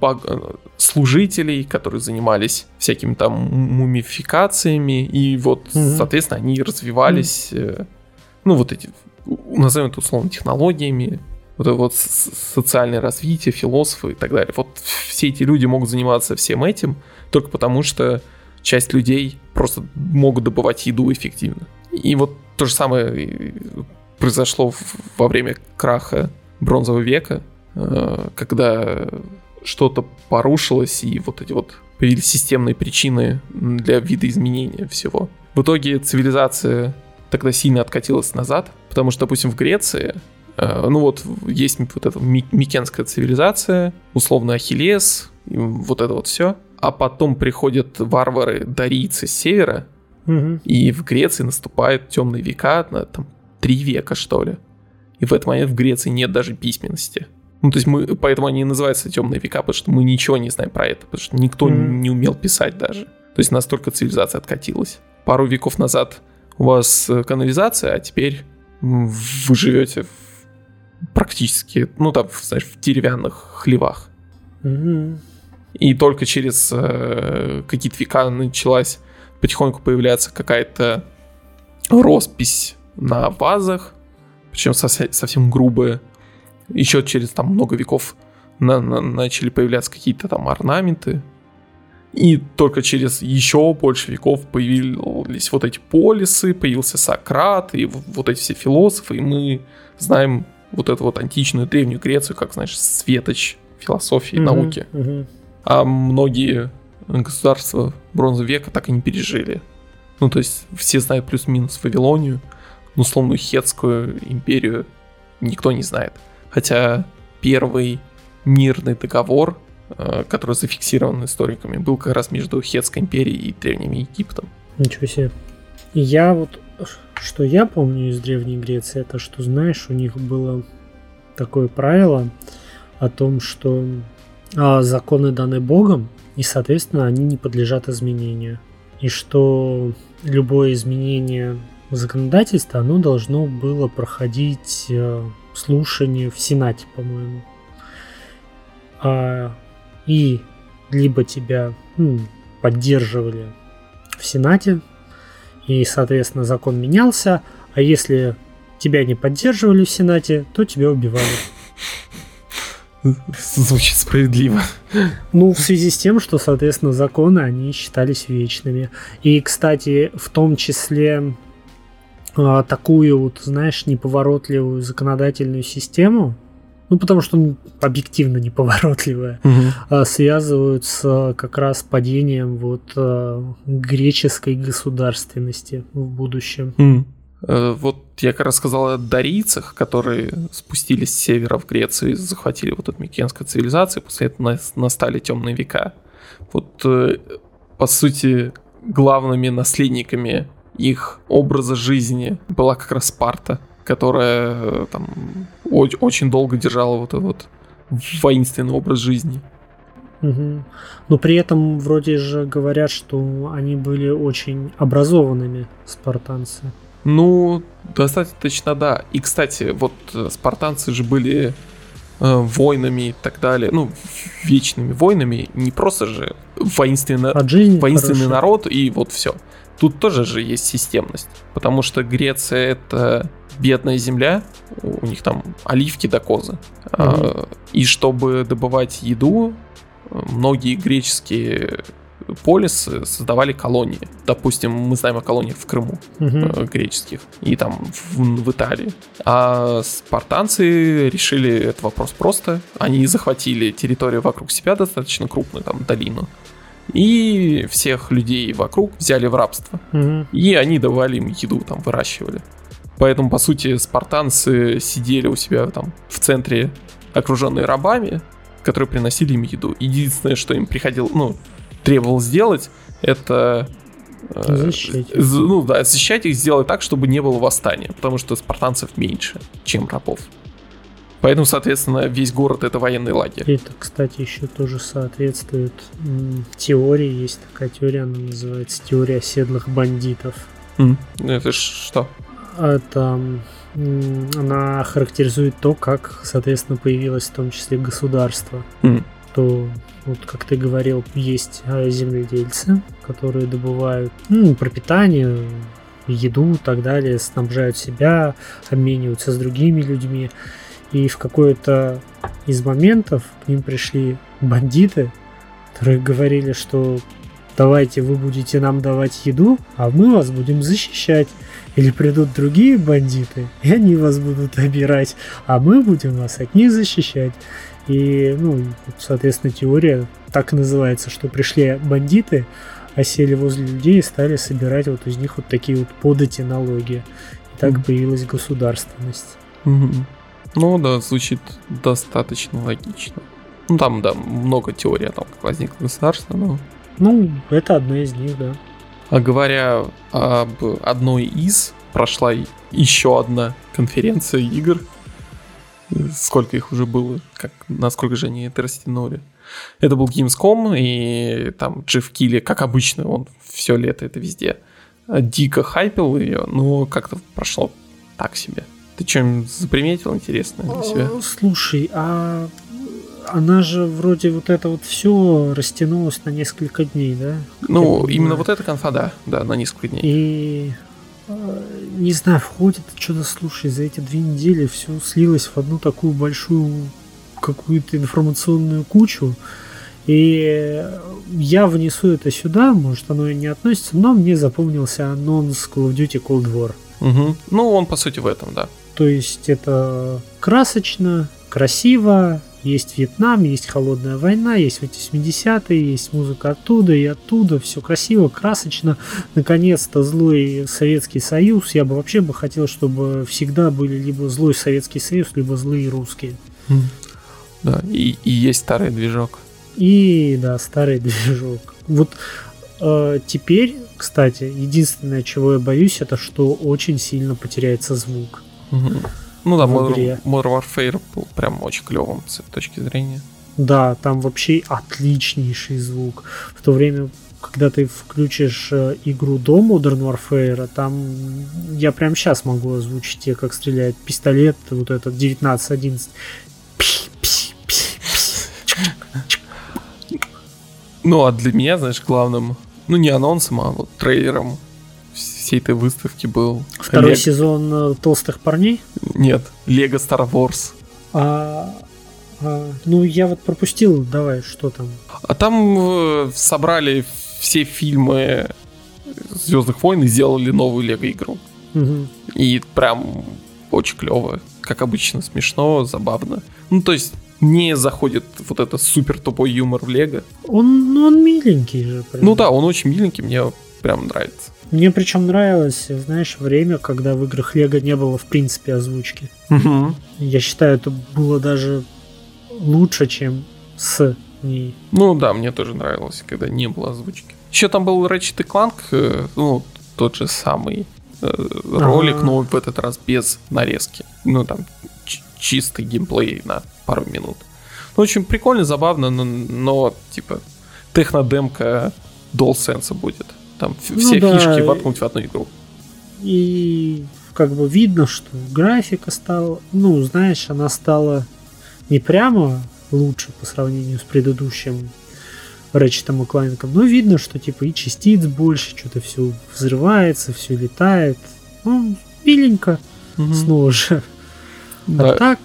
баг- служителей, которые занимались всякими там мумификациями, и вот, Мгм. соответственно, они развивались, э, ну, вот эти, назовем это условно, технологиями, вот это вот социальное развитие, философы и так далее. Вот все эти люди могут заниматься всем этим только потому, что часть людей просто могут добывать еду эффективно. И вот то же самое произошло во время краха бронзового века, э, когда что-то порушилось, и вот эти вот появились системные причины для видоизменения всего. В итоге цивилизация тогда сильно откатилась назад, потому что, допустим, в Греции, э, ну вот есть вот эта ми- микенская цивилизация, условно Ахиллес, вот это вот все. А потом приходят варвары дарийцы с севера, Мгм. и в Греции наступают темные века, на там три века, что ли. И в этот момент в Греции нет даже письменности. Ну, то есть мы, поэтому они и называются темные века, потому что мы ничего не знаем про это, потому что никто Мгм. не умел писать даже. То есть настолько цивилизация откатилась. Пару веков назад у вас э, канализация, а теперь вы живете в- практически, ну там, знаешь, в деревянных хлевах. Мгм. И только через э, какие-то века началась потихоньку появляться какая-то роспись на вазах, причем совсе- совсем грубая. Еще через там много веков на- на- начали появляться какие-то там орнаменты. И только через еще больше веков появились вот эти полисы, появился Сократ и вот эти все философы, и мы знаем вот эту вот античную древнюю Грецию как, знаешь, светоч философии и Мгм. науки. Мгм. А многие государства бронзового века так и не пережили. Ну, то есть все знают плюс-минус Вавилонию, но условную Хетскую империю никто не знает. Хотя первый мирный договор, который зафиксирован историками, был как раз между Хетской империей и Древним Египтом. Ничего себе. Я вот, что я помню из Древней Греции, это что, знаешь, у них было такое правило о том, что а, законы даны Богом, и, соответственно, они не подлежат изменению. И что любое изменение законодательства, оно должно было проходить э, слушание в Сенате, по-моему. А, и либо тебя м, поддерживали в Сенате, и, соответственно, закон менялся, а если тебя не поддерживали в Сенате, то тебя убивали. Звучит справедливо. Ну, в связи с тем, что, соответственно, законы, они считались вечными. И, кстати, в том числе а, такую вот, знаешь, неповоротливую законодательную систему, ну, потому что ну, объективно неповоротливая, а, связывают с как раз падением вот а, греческой государственности в будущем. Э, Вот я как раз сказал о дарийцах, которые спустились с севера в Грецию и захватили вот эту микенскую цивилизацию, после этого нас- настали темные века. Вот, э, по сути, главными наследниками их образа жизни была как раз Спарта, которая э, там очень долго держала вот этот вот воинственный образ жизни. Мгм. Но при этом вроде же говорят, что они были очень образованными спартанцы. Ну, достаточно, да. И, кстати, вот э, спартанцы же были э, воинами и так далее, ну, вечными воинами, не просто же воинственно, воинственный хорошо. народ и вот все. Тут тоже же есть системность, потому что Греция это бедная земля, у них там оливки до козы. А, И чтобы добывать еду, многие греческие полисы создавали колонии. Допустим, мы знаем о колониях в Крыму э, греческих и там в, в Италии. А спартанцы решили этот вопрос просто. Они захватили территорию вокруг себя достаточно крупную, там долину. И всех людей вокруг взяли в рабство. Мгм. И они давали им еду, там выращивали. Поэтому, по сути, спартанцы сидели у себя там в центре, окруженные рабами, которые приносили им еду. Единственное, что им приходило, ну, требовалось сделать, это э, Защищать. з- ну да, защищать их, сделать так, чтобы не было восстания, потому что спартанцев меньше, чем рабов. Поэтому, соответственно, весь город это военный лагерь. Это, кстати, еще тоже соответствует теории. Есть такая теория, она называется теория оседлых бандитов. Mm. Это что? Это м, она характеризует то, как, соответственно, появилось в том числе государство. Mm. То, вот как ты говорил, есть э, земледельцы, которые добывают ну, пропитание, еду и так далее, снабжают себя, обмениваются с другими людьми. И в какой-то из моментов к ним пришли бандиты, которые говорили, что давайте вы будете нам давать еду, а мы вас будем защищать. Или придут другие бандиты, и они вас будут обирать, а мы будем вас от них защищать. И, ну, соответственно, теория так и называется, что пришли бандиты, осели возле людей и стали собирать вот из них вот такие вот подати налоги. И так mm-hmm. появилась государственность. Mm-hmm. Ну да, звучит достаточно логично. Ну там, да, много теорий о том, как возникло государство, но... Ну, это одна из них, да. А говоря об одной из, прошла еще одна конференция игр. Сколько их уже было, как, насколько же они это растянули. Это был Gamescom, и там Джефф Килли, как обычно, он все лето это везде, дико хайпил ее, но как-то прошло так себе. Ты что-нибудь заприметил интересное для себя? Слушай, а она же вроде вот это вот все растянулось на несколько дней, да? Ну, именно вот эта конфа, да, да, на несколько дней. И а, не знаю, входит что-то, слушай, за эти две недели все слилось в одну такую большую какую-то информационную кучу. И я внесу это сюда, может оно и не относится, но мне запомнился анонс Call of Duty Cold War. Угу. Ну, он по сути в этом, да. То есть это красочно, красиво, есть Вьетнам, есть холодная война, есть 80-е, есть музыка оттуда и оттуда, все красиво, красочно. Наконец-то злой Советский Союз. Я бы вообще бы хотел, чтобы всегда были либо злой Советский Союз, либо злые русские. Да, и, и есть старый движок. И да, старый движок. Вот э, теперь, кстати, единственное, чего я боюсь, это что очень сильно потеряется звук. Угу. Ну да, Modern, Modern Warfare был прям очень клевым с этой точки зрения. Да, там вообще отличнейший звук. В то время, когда ты включишь э, игру до Modern Warfare, там я прям сейчас могу озвучить тебе, как стреляет пистолет, вот этот 1911. Ну, а для меня, знаешь, главным, ну, не анонсом, а вот трейлером всей этой выставки был... Второй Лего... сезон э, «Толстых парней»? Нет, Лего Star Wars. А, а, ну, я вот пропустил, давай, что там? А там э, собрали все фильмы Звездных войн и сделали новую Лего игру. Угу. И прям очень клево. Как обычно, смешно, забавно. Ну, то есть не заходит вот это супер тупой юмор в Лего. Он, ну, он миленький же. Прям. Ну да, он очень миленький, мне прям нравится. Мне причем нравилось, знаешь, время, когда в играх Лего не было в принципе озвучки. Угу. Я считаю, это было даже лучше, чем с ней. Ну да, мне тоже нравилось, когда не было озвучки. Еще там был Ratchet Clank, э, ну, тот же самый э, ролик, А-а-а. но в этот раз без нарезки. Ну, там чистый геймплей на пару минут. Ну, очень прикольно, забавно, но, но типа, технодемка DualSense будет. Там ну, все да. фишки воткнуть в одну игру. И как бы видно, что графика стала, ну, знаешь, она стала не прямо лучше по сравнению с предыдущим Рэчетом и Клайнком, но видно, что типа и частиц больше, что-то все взрывается, все летает. Ну, миленько угу. снова же. Да. А так...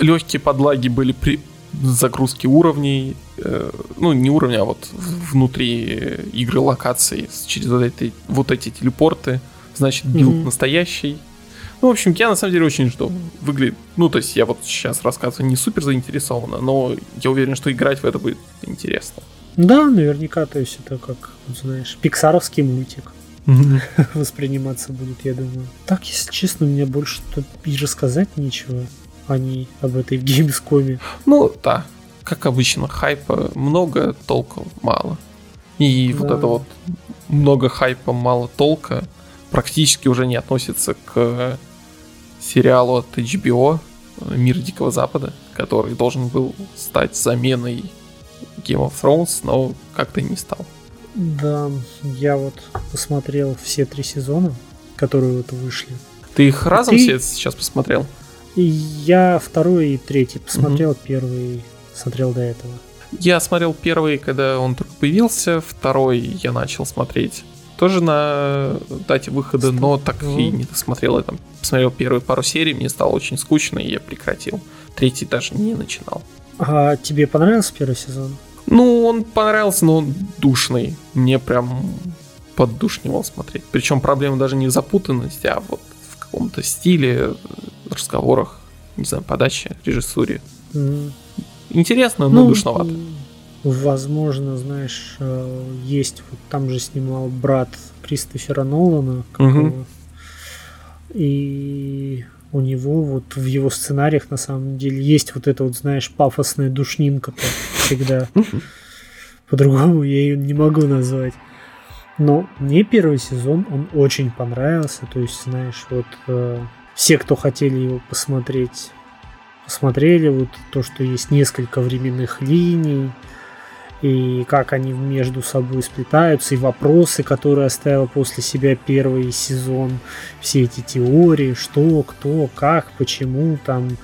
Легкие подлаги были при загрузке уровней, э, ну не уровня, а вот внутри игры локаций через вот эти, вот эти телепорты, значит билд mm-hmm. настоящий. Ну, в общем, я на самом деле очень жду. Выглядит, ну, то есть я вот сейчас рассказываю не супер заинтересованно, но я уверен, что играть в это будет интересно. Да, наверняка, то есть это как, знаешь, пиксаровский мультик [laughs] восприниматься будет, я думаю. Так, если честно, мне больше тут и рассказать нечего о ней, об этой геймскоме. Ну, да, как обычно, хайпа много, толка мало. И да. вот это вот много хайпа, мало толка практически уже не относится к сериалу от HBO, Мир Дикого Запада, который должен был стать заменой Game of Thrones, но как-то не стал. Да, я вот посмотрел все три сезона, которые вот вышли. Ты их разом Ты... все сейчас посмотрел? Я второй и третий посмотрел, угу. первый смотрел до этого. Я смотрел первый, когда он только появился, второй я начал смотреть тоже на дате выхода, но так и не досмотрел. Я там посмотрел первые пару серий, мне стало очень скучно, и я прекратил. Третий даже не начинал. А тебе понравился первый сезон? Ну, он понравился, но он душный. Мне прям поддушнивал смотреть. Причем проблема даже не в запутанности, а вот в каком-то стиле, разговорах, не знаю, подаче, режиссуре. Mm. Интересно, но ну, душновато. Возможно, знаешь, э, есть, вот там же снимал брат Кристофера Нолана, угу. и у него вот в его сценариях на самом деле есть вот эта вот, знаешь, пафосная душнинка всегда. По-другому я ее не могу назвать. Но мне первый сезон, он очень понравился. То есть, знаешь, вот э, все, кто хотели его посмотреть, посмотрели вот то, что есть несколько временных линий, и как они между собой сплетаются, и вопросы, которые оставил после себя первый сезон, все эти теории, что, кто, как, почему, там,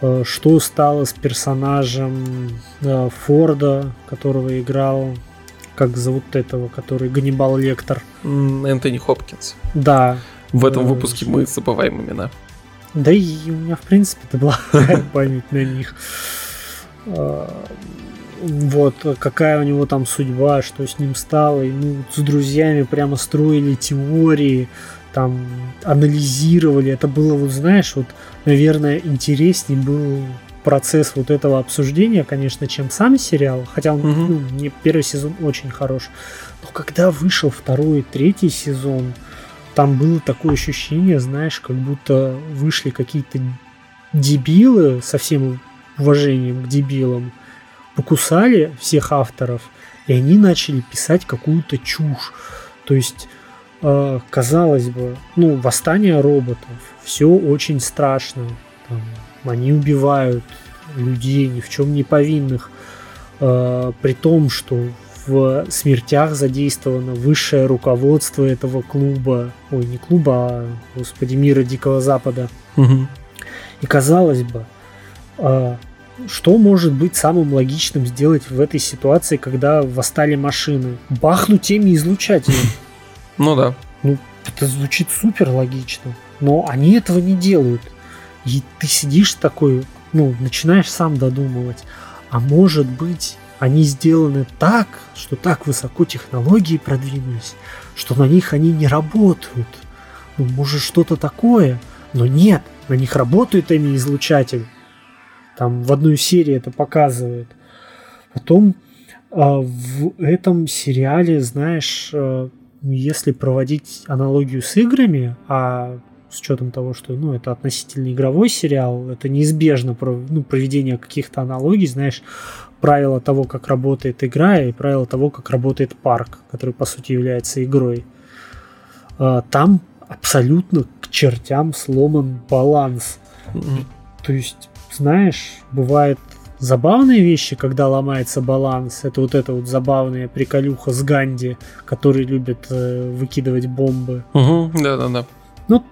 э, что стало с персонажем э, Форда, которого играл, как зовут этого, который Ганнибал Лектор. Энтони Хопкинс. Да. В этом выпуске мы забываем имена. Да и у меня, в принципе, это была [laughs] память на них вот, какая у него там судьба, что с ним стало. И мы с друзьями прямо строили теории, там, анализировали. Это было, вот знаешь, вот, наверное, интереснее был процесс вот этого обсуждения, конечно, чем сам сериал. Хотя он, угу. ну, не, первый сезон очень хорош. Но когда вышел второй и третий сезон, там было такое ощущение, знаешь, как будто вышли какие-то дебилы со всем уважением к дебилам, покусали всех авторов, и они начали писать какую-то чушь. То есть, э, казалось бы, ну, восстание роботов, все очень страшно. Там, они убивают людей, ни в чем не повинных. Э, при том, что в смертях задействовано высшее руководство этого клуба. Ой, не клуба, а, господи, мира Дикого Запада. Угу. И казалось бы, э, что может быть самым логичным сделать в этой ситуации, когда восстали машины? Бахнуть теми излучателями. [laughs] Ну да. Ну, это звучит супер логично. Но они этого не делают. И ты сидишь такой, ну, начинаешь сам додумывать. А может быть, они сделаны так, что так высоко технологии продвинулись, что на них они не работают. Ну, может, что-то такое. Но нет, на них работает ими излучатель. Там в одной серии это показывают. Потом а, в этом сериале, знаешь, а, если проводить аналогию с играми, а с учетом того, что ну, это относительно игровой сериал, это неизбежно ну, проведение каких-то аналогий, знаешь, правила того, как работает игра, и правила того, как работает парк, который по сути является игрой. А, там абсолютно к чертям сломан баланс. Mm-hmm. То есть знаешь, бывают забавные вещи, когда ломается баланс. Это вот эта вот забавная приколюха с Ганди, который любит э, выкидывать бомбы. Угу, да-да-да. Ну,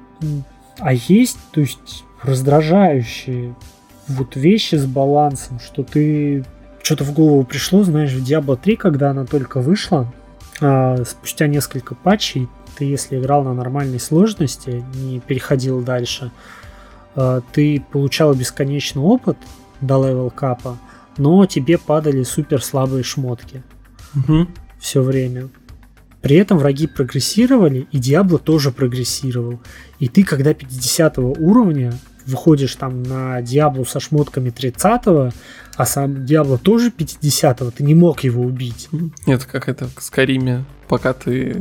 а есть, то есть, раздражающие вот вещи с балансом, что ты что-то в голову пришло, знаешь, в Diablo 3, когда она только вышла, а, спустя несколько патчей, ты если играл на нормальной сложности, не переходил дальше, Э, ты получал бесконечный опыт до level cap а, но тебе падали супер слабые шмотки. Угу. Все время. При этом враги прогрессировали, и Диабло тоже прогрессировал. И ты, когда 50 уровня, выходишь там на Диаблу со шмотками 30 а сам Диабло тоже 50 ты не мог его убить. Это как это в Скайриме, пока ты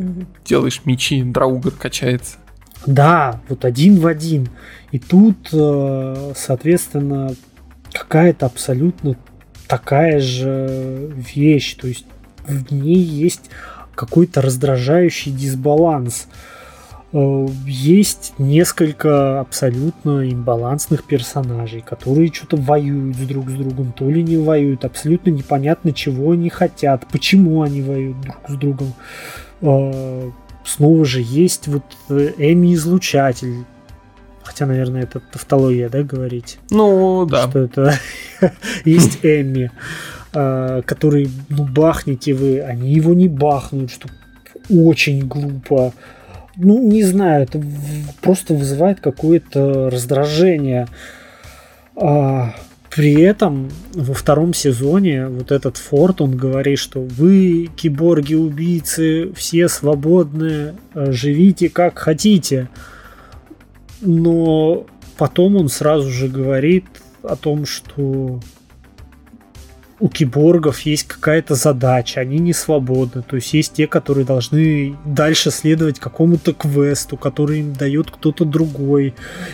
делаешь мечи, Драугар качается. Да, вот один в один. И тут, э, соответственно, какая-то абсолютно такая же вещь. То есть в ней есть какой-то раздражающий дисбаланс. Есть несколько абсолютно имбалансных персонажей, которые что-то воюют друг с другом, то ли не воюют, абсолютно непонятно, чего они хотят, почему они воюют друг с другом. Э, снова же есть вот э, Эми-излучатель, Хотя, наверное, это тавтология, да, говорить? Ну, да. Что это [laughs] есть Эмми, который, ну, бахните вы, они его не бахнут, что очень глупо ну, не знаю, это просто вызывает какое-то раздражение. А, при этом во втором сезоне вот этот Форд, он говорит, что вы, киборги-убийцы, все свободны, э, живите как хотите. Но потом он сразу же говорит о том, что у киборгов есть какая-то задача, они не свободны. То есть есть те, которые должны дальше следовать какому-то квесту, который им дает кто-то другой.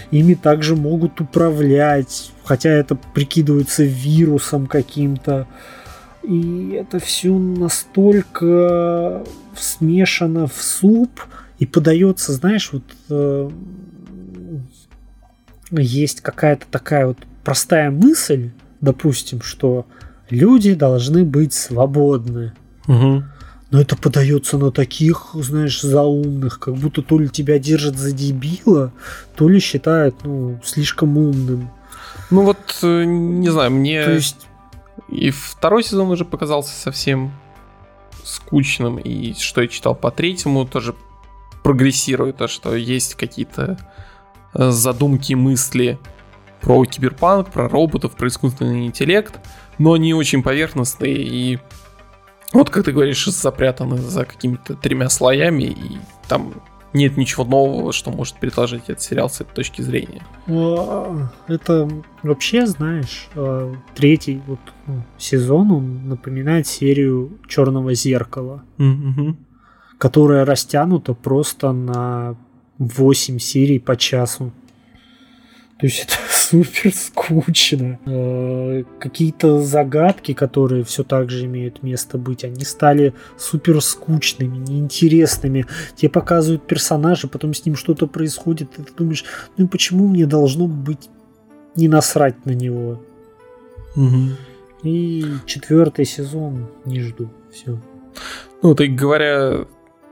Ими также могут управлять, хотя это прикидывается вирусом каким-то. И это все настолько смешано в суп и подается, знаешь, вот э, есть какая-то такая вот простая мысль, допустим, что люди должны быть свободны. Угу. Но это подается на таких, знаешь, заумных, как будто то ли тебя держат за дебила, то ли считают, ну, слишком умным. Ну вот, э, не знаю, мне... То есть... И второй сезон уже показался совсем скучным, и что я читал по третьему, тоже прогрессирует, то, что есть какие-то э, задумки, мысли про киберпанк, про роботов, про искусственный интеллект, но они очень поверхностные и вот как ты говоришь, запрятаны за какими-то тремя слоями, и там нет ничего нового, что может предложить этот сериал с этой точки зрения. Это вообще, знаешь, а, третий вот ну, сезон, он напоминает серию Черного зеркала, mm-hmm. которая растянута просто на 8 серий по часу. То есть это супер скучно. Э, какие-то загадки, которые все так же имеют место быть, они стали супер скучными, неинтересными. Тебе показывают персонажа, потом с ним что-то происходит, и ты думаешь, ну и почему мне должно быть не насрать на него? Угу. И четвертый сезон не жду. Все. Ну, так говоря,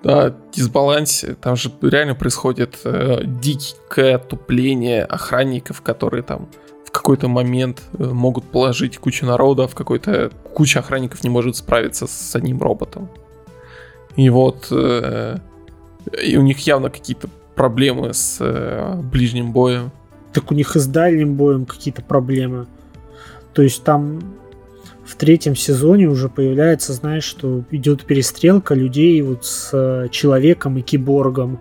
о дисбалансе. Там же реально происходит э, дикое тупление охранников, которые там в какой-то момент э, могут положить кучу народа, а в какой-то куча охранников не может справиться с одним роботом. И вот э, и у них явно какие-то проблемы с э, ближним боем. Так у них и с дальним боем какие-то проблемы. То есть там в третьем сезоне уже появляется, знаешь, что идет перестрелка людей вот с э, человеком и киборгом.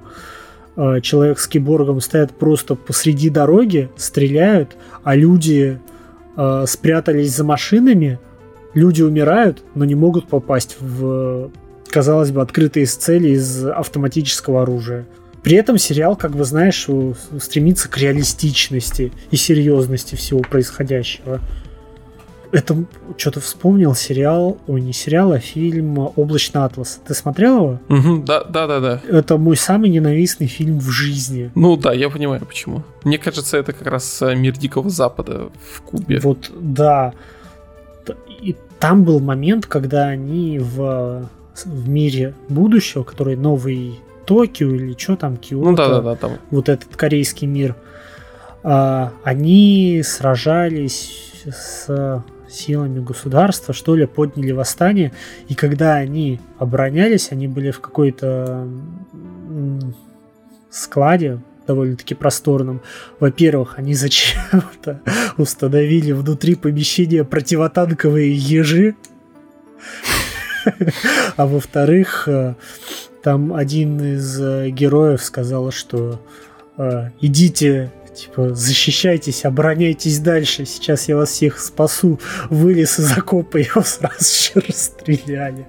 Э, человек с киборгом стоят просто посреди дороги, стреляют, а люди э, спрятались за машинами, люди умирают, но не могут попасть в, казалось бы, открытые цели из автоматического оружия. При этом сериал, как бы знаешь, стремится к реалистичности и серьезности всего происходящего. Это что-то вспомнил сериал, ой, не сериал, а фильм «Облачный атлас». Ты смотрел его? Угу, да, да, да, да. Это мой самый ненавистный фильм в жизни. Ну да, я понимаю почему. Мне кажется, это как раз э, мир Дикого Запада в Кубе. Вот, да. И там был момент, когда они в, в мире будущего, который новый Токио или что там, Киото. Ну да, да, да, там. Вот этот корейский мир. А, они сражались с силами государства, что ли, подняли восстание. И когда они оборонялись, они были в какой-то складе, довольно-таки просторном. Во-первых, они зачем-то [laughs] установили внутри помещения противотанковые ежи. [laughs] А во-вторых, э, там один из э, героев сказал, что э, идите Типа, защищайтесь, обороняйтесь дальше, сейчас я вас всех спасу. Вылез из окопа, [laughs] его сразу же расстреляли.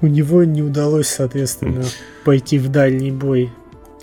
У него не удалось, соответственно, пойти в дальний бой.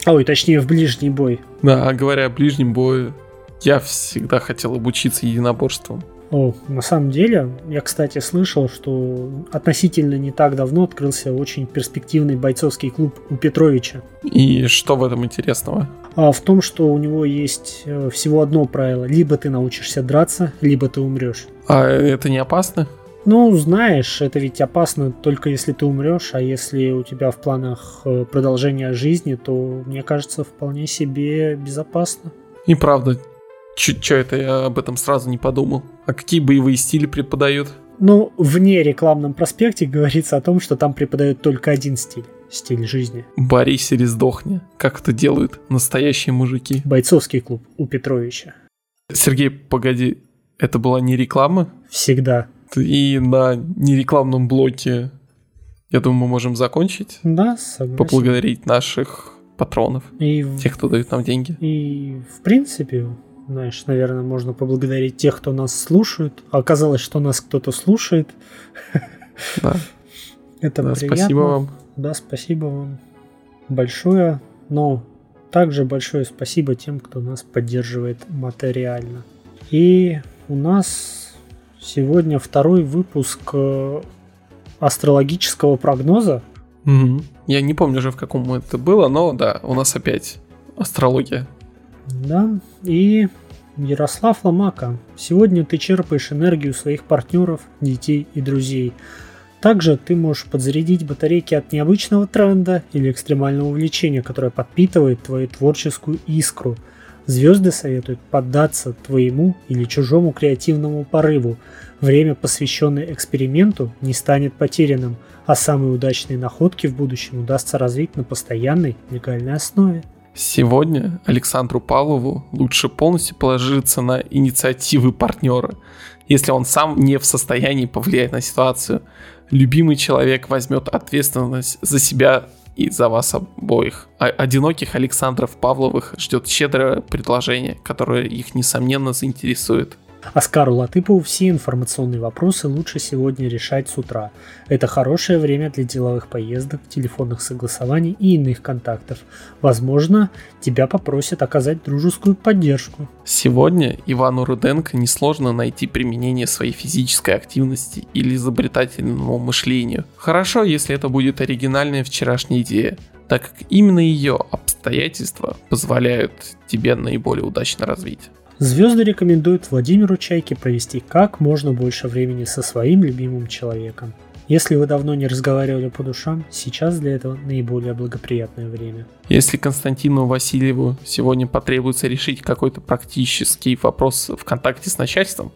Ой, точнее, в ближний бой. Да, говоря о ближнем бою, я всегда хотел обучиться единоборствам. О, на самом деле, я, кстати, слышал, что относительно не так давно открылся очень перспективный бойцовский клуб у Петровича. И что в этом интересного? А в том, что у него есть э, всего одно правило. Либо ты научишься драться, либо ты умрешь. А это не опасно? Ну, знаешь, это ведь опасно только если ты умрешь, а если у тебя в планах э, продолжение жизни, то, мне кажется, вполне себе безопасно. И правда, Чё это я об этом сразу не подумал? А какие боевые стили преподают? Ну, вне рекламном проспекте говорится о том, что там преподают только один стиль. Стиль жизни. Борись или сдохни. Как это делают настоящие мужики. Бойцовский клуб у Петровича. Сергей, погоди, это была не реклама? Всегда. И на нерекламном блоке, я думаю, мы можем закончить. Да, согласен. Поблагодарить наших патронов, и тех, кто дает нам деньги. И, в принципе, знаешь, наверное, можно поблагодарить тех, кто нас слушает. А оказалось, что нас кто-то слушает. Да. Это да, приятно. Спасибо вам. Да, спасибо вам большое. Но также большое спасибо тем, кто нас поддерживает материально. И у нас сегодня второй выпуск э, астрологического прогноза. Угу. Я не помню уже в каком это было, но да, у нас опять астрология. Да, и Ярослав Ломака. Сегодня ты черпаешь энергию своих партнеров, детей и друзей. Также ты можешь подзарядить батарейки от необычного тренда или экстремального увлечения, которое подпитывает твою творческую искру. Звезды советуют поддаться твоему или чужому креативному порыву. Время, посвященное эксперименту, не станет потерянным, а самые удачные находки в будущем удастся развить на постоянной легальной основе. Сегодня Александру Павлову лучше полностью положиться на инициативы партнера. Если он сам не в состоянии повлиять на ситуацию, любимый человек возьмет ответственность за себя и за вас обоих. А одиноких Александров Павловых ждет щедрое предложение, которое их несомненно заинтересует. Оскару Латыпову все информационные вопросы лучше сегодня решать с утра. Это хорошее время для деловых поездок, телефонных согласований и иных контактов. Возможно, тебя попросят оказать дружескую поддержку. Сегодня Ивану Руденко несложно найти применение своей физической активности или изобретательному мышлению. Хорошо, если это будет оригинальная вчерашняя идея, так как именно ее обстоятельства позволяют тебе наиболее удачно развить. Звезды рекомендуют Владимиру Чайке провести как можно больше времени со своим любимым человеком. Если вы давно не разговаривали по душам, сейчас для этого наиболее благоприятное время. Если Константину Васильеву сегодня потребуется решить какой-то практический вопрос в контакте с начальством,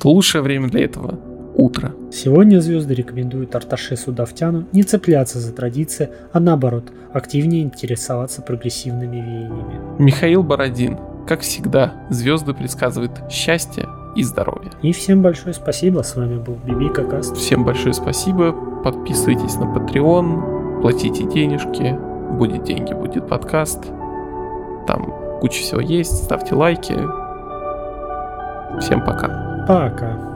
то лучшее время для этого – утро. Сегодня звезды рекомендуют Арташесу Давтяну не цепляться за традиции, а наоборот, активнее интересоваться прогрессивными веяниями. Михаил Бородин – как всегда, звезды предсказывают счастье и здоровье. И всем большое спасибо. С вами был Биби Какаст. Всем большое спасибо. Подписывайтесь на Patreon, платите денежки. Будет деньги, будет подкаст. Там куча всего есть. Ставьте лайки. Всем пока. Пока.